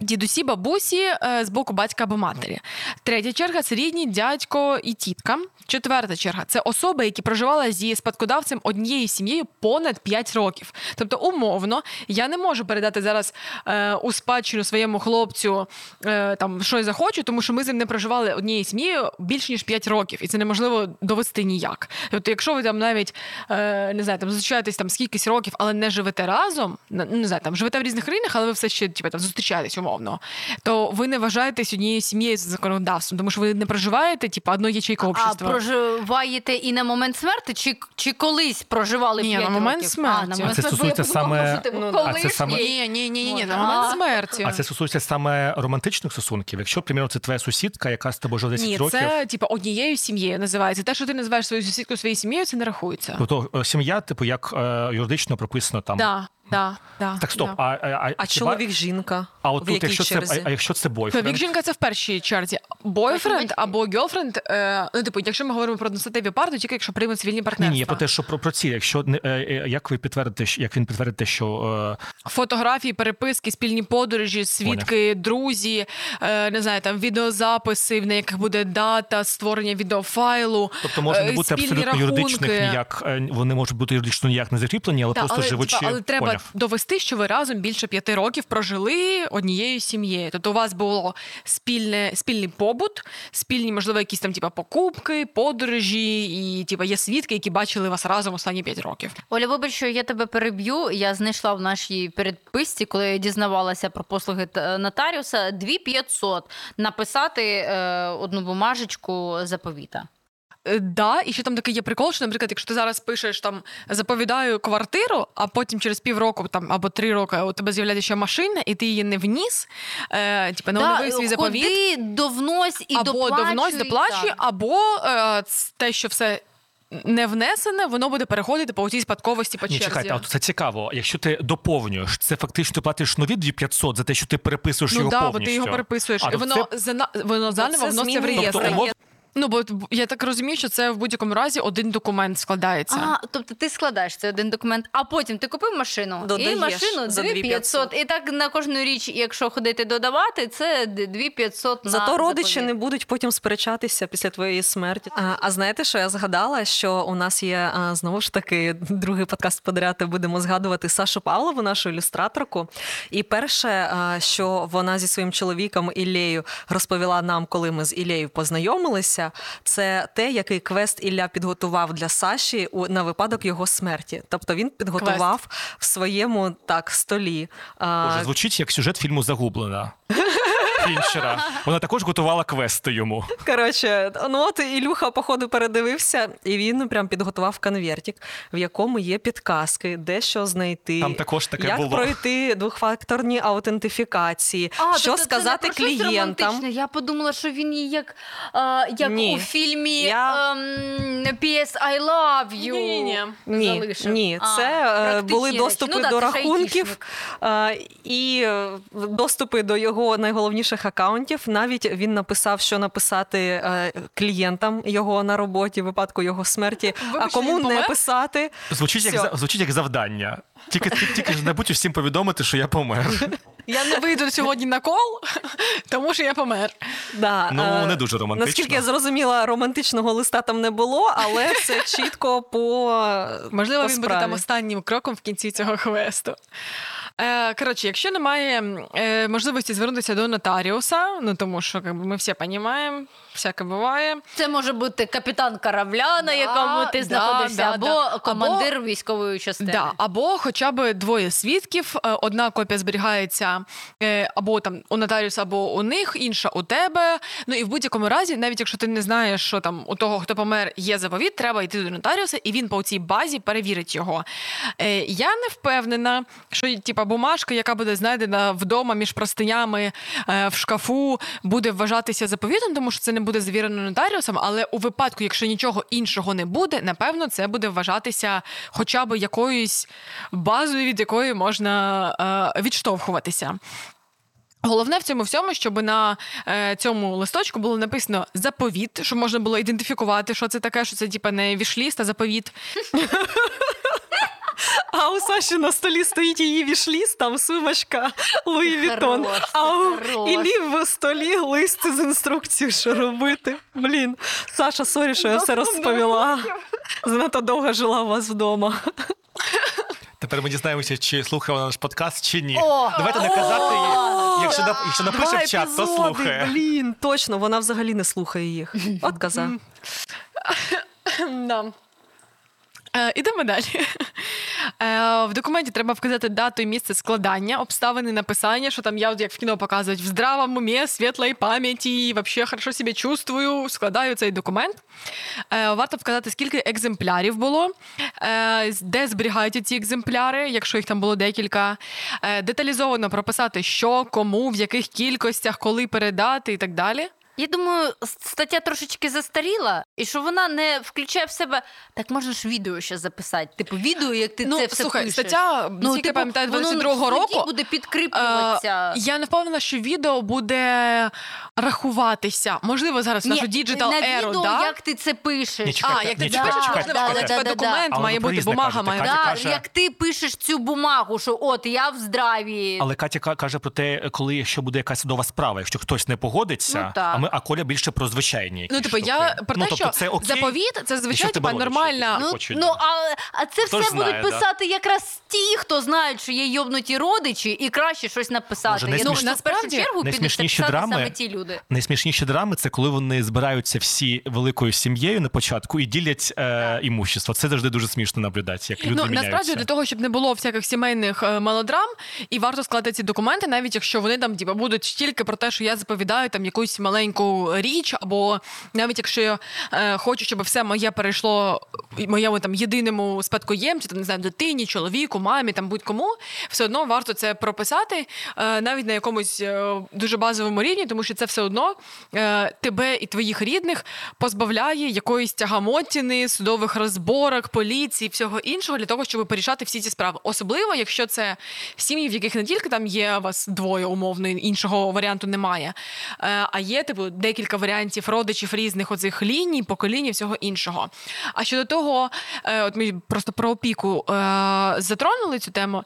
S3: Дідусі, бабусі е, з боку батька або матері. Третя черга це рідні, дядько і тітка. Четверта черга це особи, які проживали зі спадкодавцем однією сім'єю понад 5 років. Тобто, умовно, я не можу передати зараз е, у спадщину своєму хлопцю е, там що я захочу, тому що ми з ним не проживали однією сім'єю більш ніж 5 років, і це неможливо довести ніяк. Тобто, якщо ви там навіть е, не знаю, там зустрічаєтесь там скількись років, але не живете разом, не, не знаю, там живете в різних країнах, але ви все ще типу, там зустрічаєтесь умовно. Умовно, то ви не вважаєтесь однією сім'єю за законодавством, тому що ви не проживаєте, типу, одну ячейку
S1: А проживаєте і на момент смерті, чи, чи колись проживали
S3: Ні, на момент
S1: років?
S3: смерті.
S1: А, на
S3: А
S1: момент
S4: це
S1: смерті.
S4: стосується саме- Ну, а це саме-
S3: Ні, ні, ні, ні, ні, на момент смерті.
S4: А це стосується саме романтичних стосунків. Якщо, примірно, це твоя сусідка, яка з тобою живе 10
S3: Ні,
S4: років.
S3: це типу однією сім'єю називається. Те, що ти називаєш свою сусідку своєю сім'єю, це не рахується.
S4: Тобто е, сім'я, типу, як е, юридично прописано там.
S3: Да, да, да,
S4: Так, стоп.
S3: да.
S4: А, а, а,
S2: А чоловік, жінка.
S4: А от
S2: в
S4: тут, якщо це, а, а якщо це бойфренд,
S3: Чоловік жінка це в першій черзі. Бойфренд або гьолфренд, е, ну типу, якщо ми говоримо про одностатеві пари, то тільки якщо приймуть цивільні
S4: ні,
S3: партнерства.
S4: ні, я про те, що про, про ці, якщо не- е, е, як ви підтвердите, як він підтвердите, що е,
S3: Фотографії, переписки, спільні подорожі, свідки, друзі, е, не знаю, там відеозаписи, на яких буде дата створення відеофайлу.
S4: тобто може не
S3: е,
S4: бути абсолютно юридичних
S3: рахунки.
S4: ніяк, е, вони можуть бути юридично ніяк не закріплені, але
S3: Та,
S4: просто
S3: але,
S4: живучи.
S3: типа, але треба
S4: Поняв.
S3: довести, що ви разом більше п'яти років прожили однією сім'єю. Тобто у вас було спільне, спільний побут, спільні, можливо, якісь там типа покупки, подорожі, і типа є свідки, які бачили вас разом останні п'ять років.
S1: Оля, вибач, що я тебе переб'ю. Я знайшла в нашій передписці, коли я дізнавалася про послуги нотаріуса, 2500 написати е, одну бумажечку заповіта.
S3: Е, Да, і ще там такий є прикол, що, наприклад, якщо ти зараз пишеш там заповідаю квартиру, а потім через півроку там або три роки у тебе з'являється ще машина, і ти її не вніс, е, типу, не оновив свій заповіт.
S1: Ходи, довнось і
S3: або
S1: доплачуй.
S3: довнось доплачує, або е, те, що все не внесене, воно буде переходити по цій спадковості по
S4: Ні,
S3: черзі.
S4: чекайте, а це цікаво. Якщо ти доповнюєш, це фактично ти платиш нові 2500 за те, що ти переписуєш
S3: ну
S4: його
S3: да, бо
S4: повністю.
S3: ти його переписуєш,
S4: А,
S3: і воно
S4: це-
S3: воно заново
S2: це
S3: вноситься в реєстр.
S4: Тобто, умов-
S3: Ну, бо я так розумію, що це в будь-якому разі один документ складається.
S1: А, тобто ти складаєш цей один документ, а потім ти купив машину
S2: Додаєш
S1: і машину
S2: за
S1: 2500. І так на кожну річ, якщо ходити додавати, це 2500 на
S2: Зато родичі
S1: заповіт.
S2: не будуть потім сперечатися після твоєї смерті. А, а знаєте, що я згадала? Що у нас є а, знову ж таки другий подкаст подряд. Будемо згадувати Сашу Павлову, нашу ілюстраторку. І перше, а, що вона зі своїм чоловіком Іллею розповіла нам, коли ми з Іллею познайомилися, це те, який квест Ілля підготував для Саші у на випадок його смерті. Тобто він підготував в своєму так столі.
S4: Боже, звучить як сюжет фільму Загублена. (laughs) Фінчера. Вона також готувала квести йому.
S2: Коротше, ну от Ілюха, походу, передивився, і він прям підготував конвертик, в якому є підказки, де що знайти.
S4: Там також таке
S2: як
S4: було.
S2: пройти двохфакторні аутентифікації,
S1: А,
S2: що
S1: тобто
S2: сказати
S1: це не про щось
S2: клієнтам.
S1: романтичне. Я подумала, що він її як, а, як
S2: Ні.
S1: у фільмі
S2: Я-
S1: ем, PS I love you.
S3: Ні-ні-ні.
S2: Ні,
S1: залишив.
S2: ні,
S1: А,
S2: це е,
S1: практичні
S2: були
S1: речі.
S2: доступи
S1: Ну да,
S2: до
S1: ж
S2: рахунків
S1: айтішник.
S2: е, і е, доступи до його найголовніших акаунтів. Навіть він написав, що написати е, клієнтам його на роботі в випадку його смерті, (laughs)
S3: Вибач,
S2: а кому не
S3: помер?
S2: писати.
S4: Звучить як, за- звучить як завдання. Тільки, тільки, тільки ж не будь усім повідомити, що я помер. (laughs)
S3: Я не вийду сьогодні на кол, (laughs) тому що я помер.
S2: Да,
S4: Ну,
S2: е,
S4: не дуже романтично.
S2: Наскільки я зрозуміла, романтичного листа там не було, але це чітко по
S3: Можливо,
S2: по
S3: він буде там останнім кроком в кінці цього квесту. Е, коротше, якщо немає е, можливості звернутися до нотаріуса, ну тому що как би, ми всі розуміємо, всяке буває.
S1: Це може бути капітан корабля, на якому ти
S3: да,
S1: знаходишся,
S3: да,
S1: або
S3: да.
S1: командир військової частини.
S3: Да, або хоча б двоє свідків. Е, Одна копія зберігається е, або там у нотаріуса, або у них, інша у тебе. Ну і в будь-якому разі, навіть якщо ти не знаєш, що там у того, хто помер, є заповіт, треба йти до нотаріуса, і він по цій базі перевірить його. Е, Я не впевнена, що типа бумажка, яка буде знайдена вдома між простинями е, в шкафу, буде вважатися заповітом, тому що це не буде завірено нотаріусом. Але у випадку, якщо нічого іншого не буде, напевно, це буде вважатися хоча б якоюсь базою, від якої можна е, відштовхуватися. Головне в цьому всьому, щоб на е, цьому листочку було написано заповіт, щоб можна було ідентифікувати, що це таке, що це типа не wishlist, а заповіт.
S2: А у Саші на столі стоїть її wishlist, там сумочка Луї Вітон. А у. Іллі в столі лист з інструкцією, що робити. Блін, Саша, sorry, що я все розповіла. Занадто довго жила у вас вдома.
S4: Тепер ми дізнаємося, чи слухає вона наш подкаст, чи ні.
S1: О!
S4: Давайте не казати їй. Якщо, якщо напише
S2: Два
S4: в чат, то слухає.
S2: Блін, точно, вона взагалі не слухає їх. От коза.
S3: Е, ідемо далі. (laughs) Е, В документі треба вказати дату і місце складання, обставини написання, що там я, як в кіно показують, в здравому умі, світлої пам'яті, взагалі хорошо себе чувствую, складаю цей документ. Е, Варто вказати, скільки екземплярів було, е, де зберігаються ці екземпляри, якщо їх там було декілька. Е, Деталізовано прописати, що, кому, в яких кількостях, коли передати і так далі.
S1: Я думаю, стаття трошечки застаріла, і що вона не включає в себе. Так можна ж відео ще записати. Типу, відео, як ти
S3: ну,
S1: це все
S3: слухай,
S1: пишеш.
S3: стаття, я
S1: типу,
S3: пам'ятаю, 22-го року.
S1: буде
S3: Е. Я не впевнена, що відео буде рахуватися. Можливо, зараз нашу діджитал еру,
S1: відео,
S3: да?
S1: як ти це пишеш.
S4: Ні, чекайте,
S3: а, як ти
S4: ні,
S3: це пишеш,
S4: чекайте,
S3: можливо,
S4: чекайте.
S3: коли тебе
S1: Да-да-да-да.
S3: документ,
S4: Але
S3: має бути
S4: різне
S3: бумага, має бути.
S1: Да,
S4: каже-
S1: як ти пишеш цю бумагу, що от я в здраві.
S4: Але Катя каже про те, коли якщо буде якась судова справа, якщо хтось не погодиться,
S1: Ну,
S4: ми а Коля більше про звичайні.
S3: Ну, типу, я про те,
S4: ну, тобто,
S3: що
S4: це окей,
S3: заповіт це звичайно типа, нормальна.
S1: Ну, ну
S4: да.
S1: а, а це
S4: Хто
S1: все
S4: знає,
S1: будуть
S4: да?
S1: писати якраз ті, хто знають, що є йобнуті родичі, і краще щось написати.
S4: Може,
S1: Я думаю, в першу
S3: насправді
S1: чергу
S4: найсмішніші драми-
S1: саме ті люди.
S4: Найсмішніші драми це коли вони збираються всі великою сім'єю на початку і ділять е, імущество. Це завжди дуже смішно наблюдати, як люди
S3: Ну
S4: міняються.
S3: насправді для того, щоб не було всяких сімейних е, мелодрам, і варто складати ці документи, навіть якщо вони там типу, будуть тільки про те, що я заповідаю там якусь маленьку річ, або навіть якщо я е, хочу, щоб все моє перейшло моєму там єдиному спадкоємцю, там не знаю, дитині, чоловіку, мамі, там будь-кому, все одно варто це прописати е, навіть на якомусь е, дуже базовому рівні, тому що це все одно е, тебе і твоїх рідних позбавляє якоїсь тягамотіни, судових розборок, поліції, всього іншого для того, щоб порішати всі ці справи. Особливо, якщо це сім'ї, в яких не тільки там є вас двоє умовно, іншого варіанту немає, е, а є типу декілька варіантів родичів різних оцих ліній, поколінь всього іншого. А щодо того, е, от ми просто про опіку е, затронули цю тему.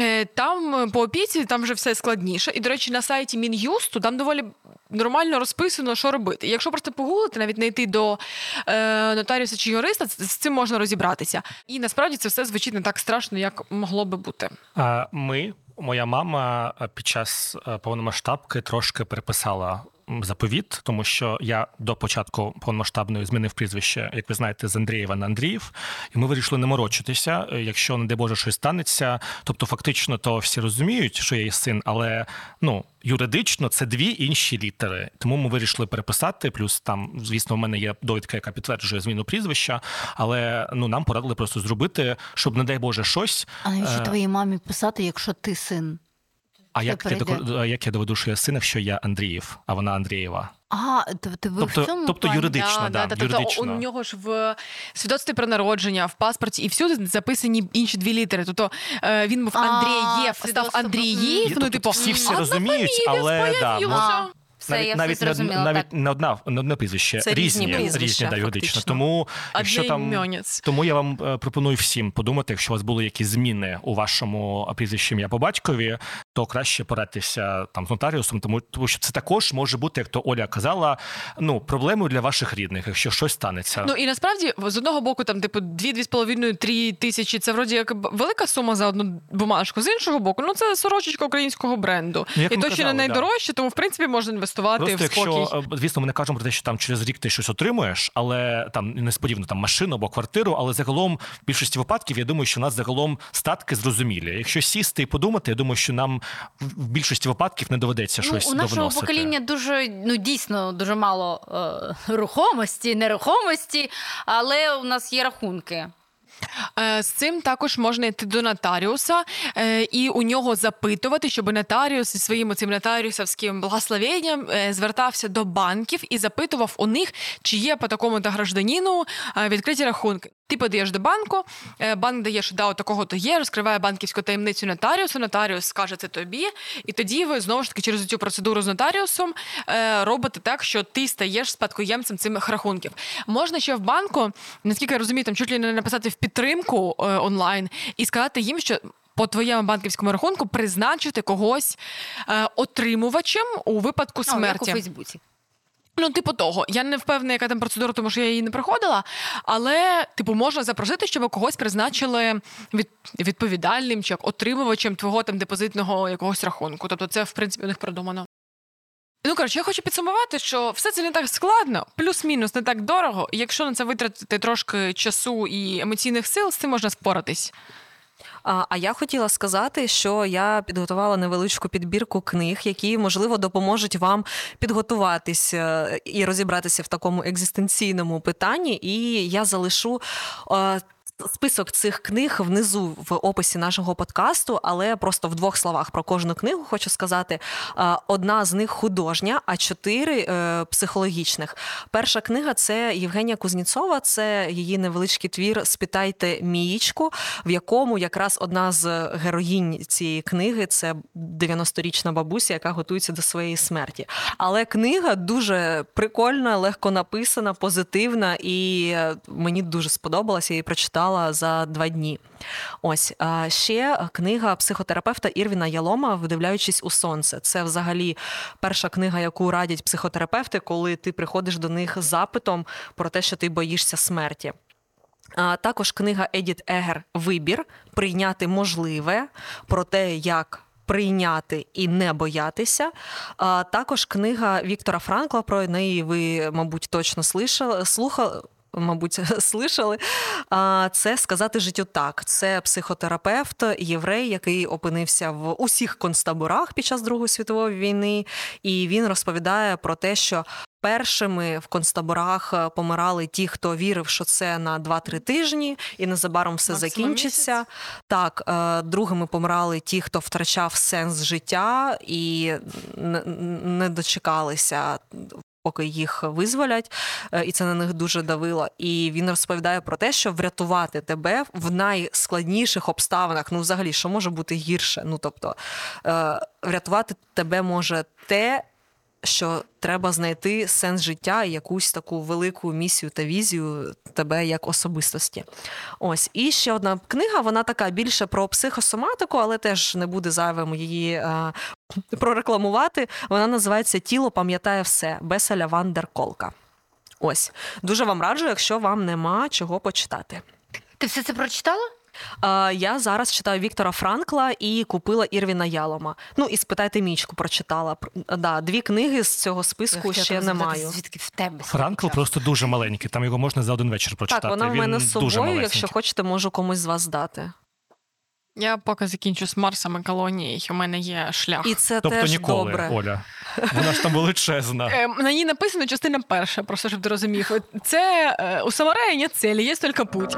S3: Е, Там по опіці там вже все складніше. І, до речі, на сайті Мін'юсту там доволі нормально розписано, що робити. Якщо просто погуглити, навіть не йти до е, нотаріуса чи юриста, з цим можна розібратися. І насправді це все звучить не так страшно, як могло би бути.
S4: А Ми, моя мама, під час повномасштабки трошки переписала заповіт, тому що я до початку повномасштабної змінив прізвище, як ви знаєте, з Андрієва на Андріїв, і ми вирішили не морочитися. Е, Якщо, не дай Боже, щось станеться, тобто фактично то всі розуміють, що я є син, але ну. Юридично це дві інші літери, тому ми вирішили переписати. Плюс там, звісно, в мене є довідка, яка підтверджує зміну прізвища, але ну нам порадили просто зробити, щоб, не дай Боже, щось.
S1: А навіщо
S4: е,
S1: твоїй мамі писати, якщо ти син?
S4: А як я,
S1: перейде.
S4: доко- а як я доведу, що я син, якщо я Андріїв, а вона Андрієва?
S1: А, тобто ви
S4: Тобто,
S1: в цьому
S4: тобто
S1: плані?
S4: юридично, да,
S3: Тобто
S4: юридично.
S3: у нього ж в свідоцтві про народження, в паспорті і всюди записані інші дві літери. Тобто е, він був
S1: А,
S3: Андрієв, став
S1: свідоцтво
S3: Андріїв. Ну,
S4: тобто,
S3: типу,
S4: всі всі розуміють, але да,
S3: ну,
S1: А, все, я все
S4: навіть, не, навіть
S1: так.
S4: не одна не одне прізвище,
S2: Це різні
S4: різні,
S2: прізвища,
S4: різні да, юридично. Тому якщо там тому я вам е, пропоную всім подумати, якщо у вас були якісь зміни у вашому прізвищі ім'я по батькові, то краще порадьтеся там з нотаріусом, тому, тому що це також може бути, як то Оля казала, ну проблемою для ваших рідних, якщо щось станеться.
S3: Ну і насправді з одного боку, там, типу, дві-дві з половиною три тисячі це вроді як велика сума за одну бумажку. З іншого боку, ну це сорочечка українського бренду.
S4: Ну, як
S3: і точно
S4: казали,
S3: не
S4: да.
S3: найдорожче, тому в принципі можна інвестувати
S4: Просто
S3: в спокій.
S4: якщо, е, звісно, ми не кажемо про те, що там через рік ти щось отримуєш, але там несподівано там машину або квартиру. Але загалом в більшості випадків я думаю, що у нас загалом статки зрозумілі. Якщо сісти і подумати, я думаю, що нам в в більшості випадків не доведеться щось
S1: ну, у нашого
S4: довносити.
S1: покоління дуже ну дійсно дуже мало е, рухомості, нерухомості, але у нас є рахунки.
S3: Е, З цим також можна йти до нотаріуса е, і у нього запитувати, щоб нотаріус зі своїм цим нотаріусовським благословенням е, звертався до банків і запитував у них, чи є по такому то гражданину відкриті рахунки. Ти подаєш до банку, е, банк дає, що да, от такого то є, розкриває банківську таємницю нотаріусу, нотаріус скаже це тобі, і тоді ви знову ж таки через цю процедуру з нотаріусом е, робите так, що ти стаєш спадкоємцем цих рахунків. Можна ще в банку, наскільки я розумію, там чуть ли не написати в підтримку е, онлайн і сказати їм, що. По твоєму банківському рахунку призначити когось е, отримувачем у випадку
S1: Ну, як у
S3: смерті.
S1: Фейсбуці.
S3: Ну, типу того. Я не впевнена, яка там процедура, тому що я її не проходила. Але, типу, можна запросити, щоб когось призначили від, відповідальним чи як отримувачем твого там депозитного якогось рахунку. Тобто, це в принципі у них продумано. Ну, коротше, я хочу підсумувати, що все це не так складно, плюс-мінус не так дорого. І якщо на це витратити трошки часу і емоційних сил, з цим можна споратись.
S2: А я хотіла сказати, що я підготувала невеличку підбірку книг, які можливо допоможуть вам підготуватися і розібратися в такому екзистенційному питанні. І я залишу Список цих книг внизу в описі нашого подкасту, але просто в двох словах про кожну книгу хочу сказати. Одна з них художня, а чотири е, психологічних. Перша книга це Євгенія Кузніцова, це її невеличкий твір Спитайте мієчку, в якому якраз одна з героїнь цієї книги це 90-річна бабуся, яка готується до своєї смерті. Але книга дуже прикольна, легко написана, позитивна, і е, мені дуже сподобалася. Я її прочитала прочитала за два дні. Ось ще книга психотерапевта Ірвіна Ялома, вдивляючись у сонце. Це взагалі перша книга, яку радять психотерапевти, коли ти приходиш до них з запитом про те, що ти боїшся смерті. А Також книга Едіт Егер Вибір прийняти можливе про те, як. Прийняти і не боятися. А також книга Віктора Франкла, про неї ви, мабуть, точно слухали, мабуть, (laughs) слышали. Це сказати життю так. Це психотерапевт, єврей, який опинився в усіх концтаборах під час Другої світової війни, і він розповідає про те, що. Першими в концтаборах помирали ті, хто вірив, що це на 2-3 тижні, і незабаром все закінчиться. Місяць. Так, е, другими помирали ті, хто втрачав сенс життя і не дочекалися поки їх визволять, е, і це на них дуже давило. І він розповідає про те, що врятувати тебе в найскладніших обставинах, ну взагалі, що може бути гірше. Ну тобто е, врятувати тебе може те що треба знайти сенс життя і якусь таку велику місію та візію тебе як особистості. Ось і ще одна книга, вона така більше про психосоматику, але теж не буде зайвим її а, е, прорекламувати. Вона називається Тіло пам'ятає все Беселя Вандерколка. Ось дуже вам раджу, якщо вам нема чого почитати.
S1: Ти все це прочитала?
S2: Я зараз читаю Віктора Франкла і купила Ірвіна Ялома. Ну і спитайте мічку, прочитала. Да, Дві книги з цього списку Я ще не маю.
S1: Звідки в тебе
S4: Франкл просто дуже маленький. Там його можна за один вечір прочитати.
S2: Так, вона в мене з собою. Якщо хочете, можу комусь з вас дати.
S3: Я поки закінчу з Марсом і колонією, у мене є шлях.
S2: І це
S4: тобто
S2: теж
S4: ніколи,
S2: добре.
S4: Оля. Вона ж там величезна.
S3: Е, на ній написано частина перша, просто щоб ти розумів. Це е, у самураї нет цілі, є тільки путь.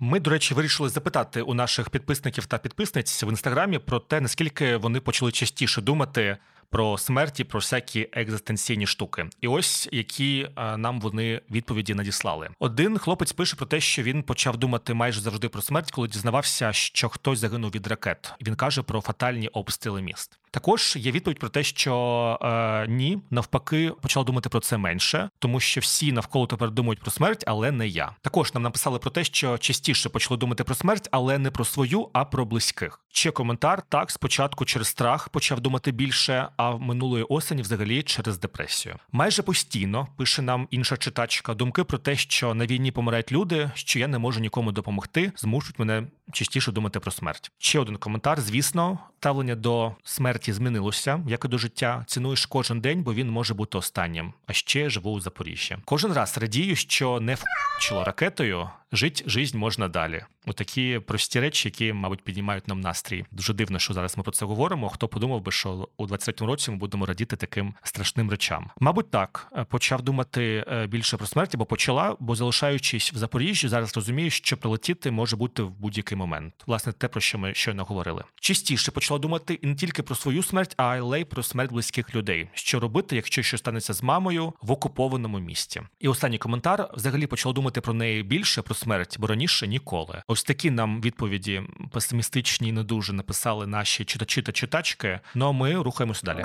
S4: Ми, до речі, вирішили запитати у наших підписників та підписниць в інстаграмі про те, наскільки вони почали частіше думати про смерті, про всякі екзистенційні штуки. І ось які е, нам вони відповіді надіслали. Один хлопець пише про те, що він почав думати майже завжди про смерть, коли дізнавався, що хтось загинув від ракет. Він каже про фатальні обстріли міст. Також є відповідь про те, що е, ні, навпаки, почала думати про це менше, тому що всі навколо тепер думають про смерть, але не я. Також нам написали про те, що частіше почали думати про смерть, але не про свою, а про близьких. Ще коментар так спочатку через страх почав думати більше, а в минулої осені взагалі через депресію. Майже постійно пише нам інша читачка думки про те, що на війні помирають люди, що я не можу нікому допомогти, змушують мене частіше думати про смерть. Ще один коментар. Звісно, ставлення до смерті змінилося, як і до життя. Цінуєш кожен день, бо він може бути останнім. А ще живу у Запоріжжі. Кожен раз радію, що не вчило ракетою. Жить жизнь можна далі. Отакі прості речі, які, мабуть, піднімають нам настрій. Дуже дивно, що зараз ми про це говоримо. Хто подумав би, що у 23-му році ми будемо радіти таким страшним речам? Мабуть, так е, почав думати е, більше про смерть, бо почала, бо залишаючись в Запоріжжі, зараз розумію, що прилетіти може бути в будь-який момент. Власне, те про що ми щойно говорили. Частіше почала думати не тільки про свою смерть, а й про смерть близьких людей. Що робити, якщо щось станеться з мамою в окупованому місті? І останній коментар взагалі почала думати про неї більше про смерть, бо раніше ніколи. Ось такі нам відповіді песимістичні не дуже написали наші читачі та читачки. Ну а ми рухаємося далі.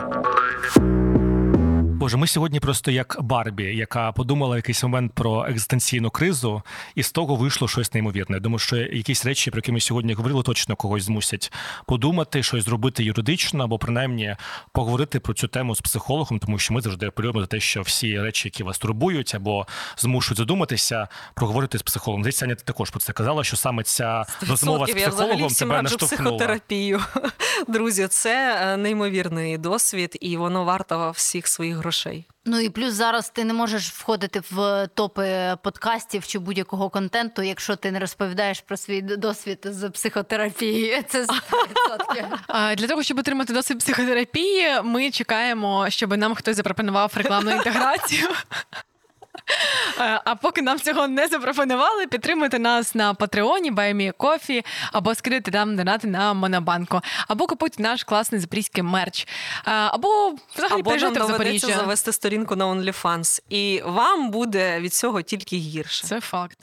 S4: Боже, ми сьогодні просто як Барбі, яка подумала в якийсь момент про екзистенційну кризу, і з того вийшло щось неймовірне. Думаю, що якісь речі, про які ми сьогодні говорили, точно когось змусять подумати, щось зробити юридично, або принаймні поговорити про цю тему з психологом, тому що ми завжди апелюємо за те, що всі речі, які вас турбують або змушують задуматися, проговорити з психологом. Десь Аня, ти також про це казала, що саме ця розмова з психологом тебе наштовхнула.
S2: психотерапію. (laughs) Друзі, це е, неймовірний досвід, і воно варто всіх своїх грошей грошей.
S1: Ну і плюс зараз ти не можеш входити в топи подкастів чи будь-якого контенту, якщо ти не розповідаєш про свій досвід з психотерапії. (laughs) Це 100%.
S3: Для того, щоб отримати досвід психотерапії, ми чекаємо, щоб нам хтось запропонував рекламну (laughs) інтеграцію. Е, А поки нам цього не запропонували, підтримуйте нас на Патреоні, Баймі Кофі, або скидайте там донати на Монобанку, або купуйте наш класний запорізький мерч, Е, або взагалі
S2: Або нам
S3: в Запоріжжя.
S2: завести сторінку на OnlyFans. І вам буде від цього тільки гірше.
S3: Це факт.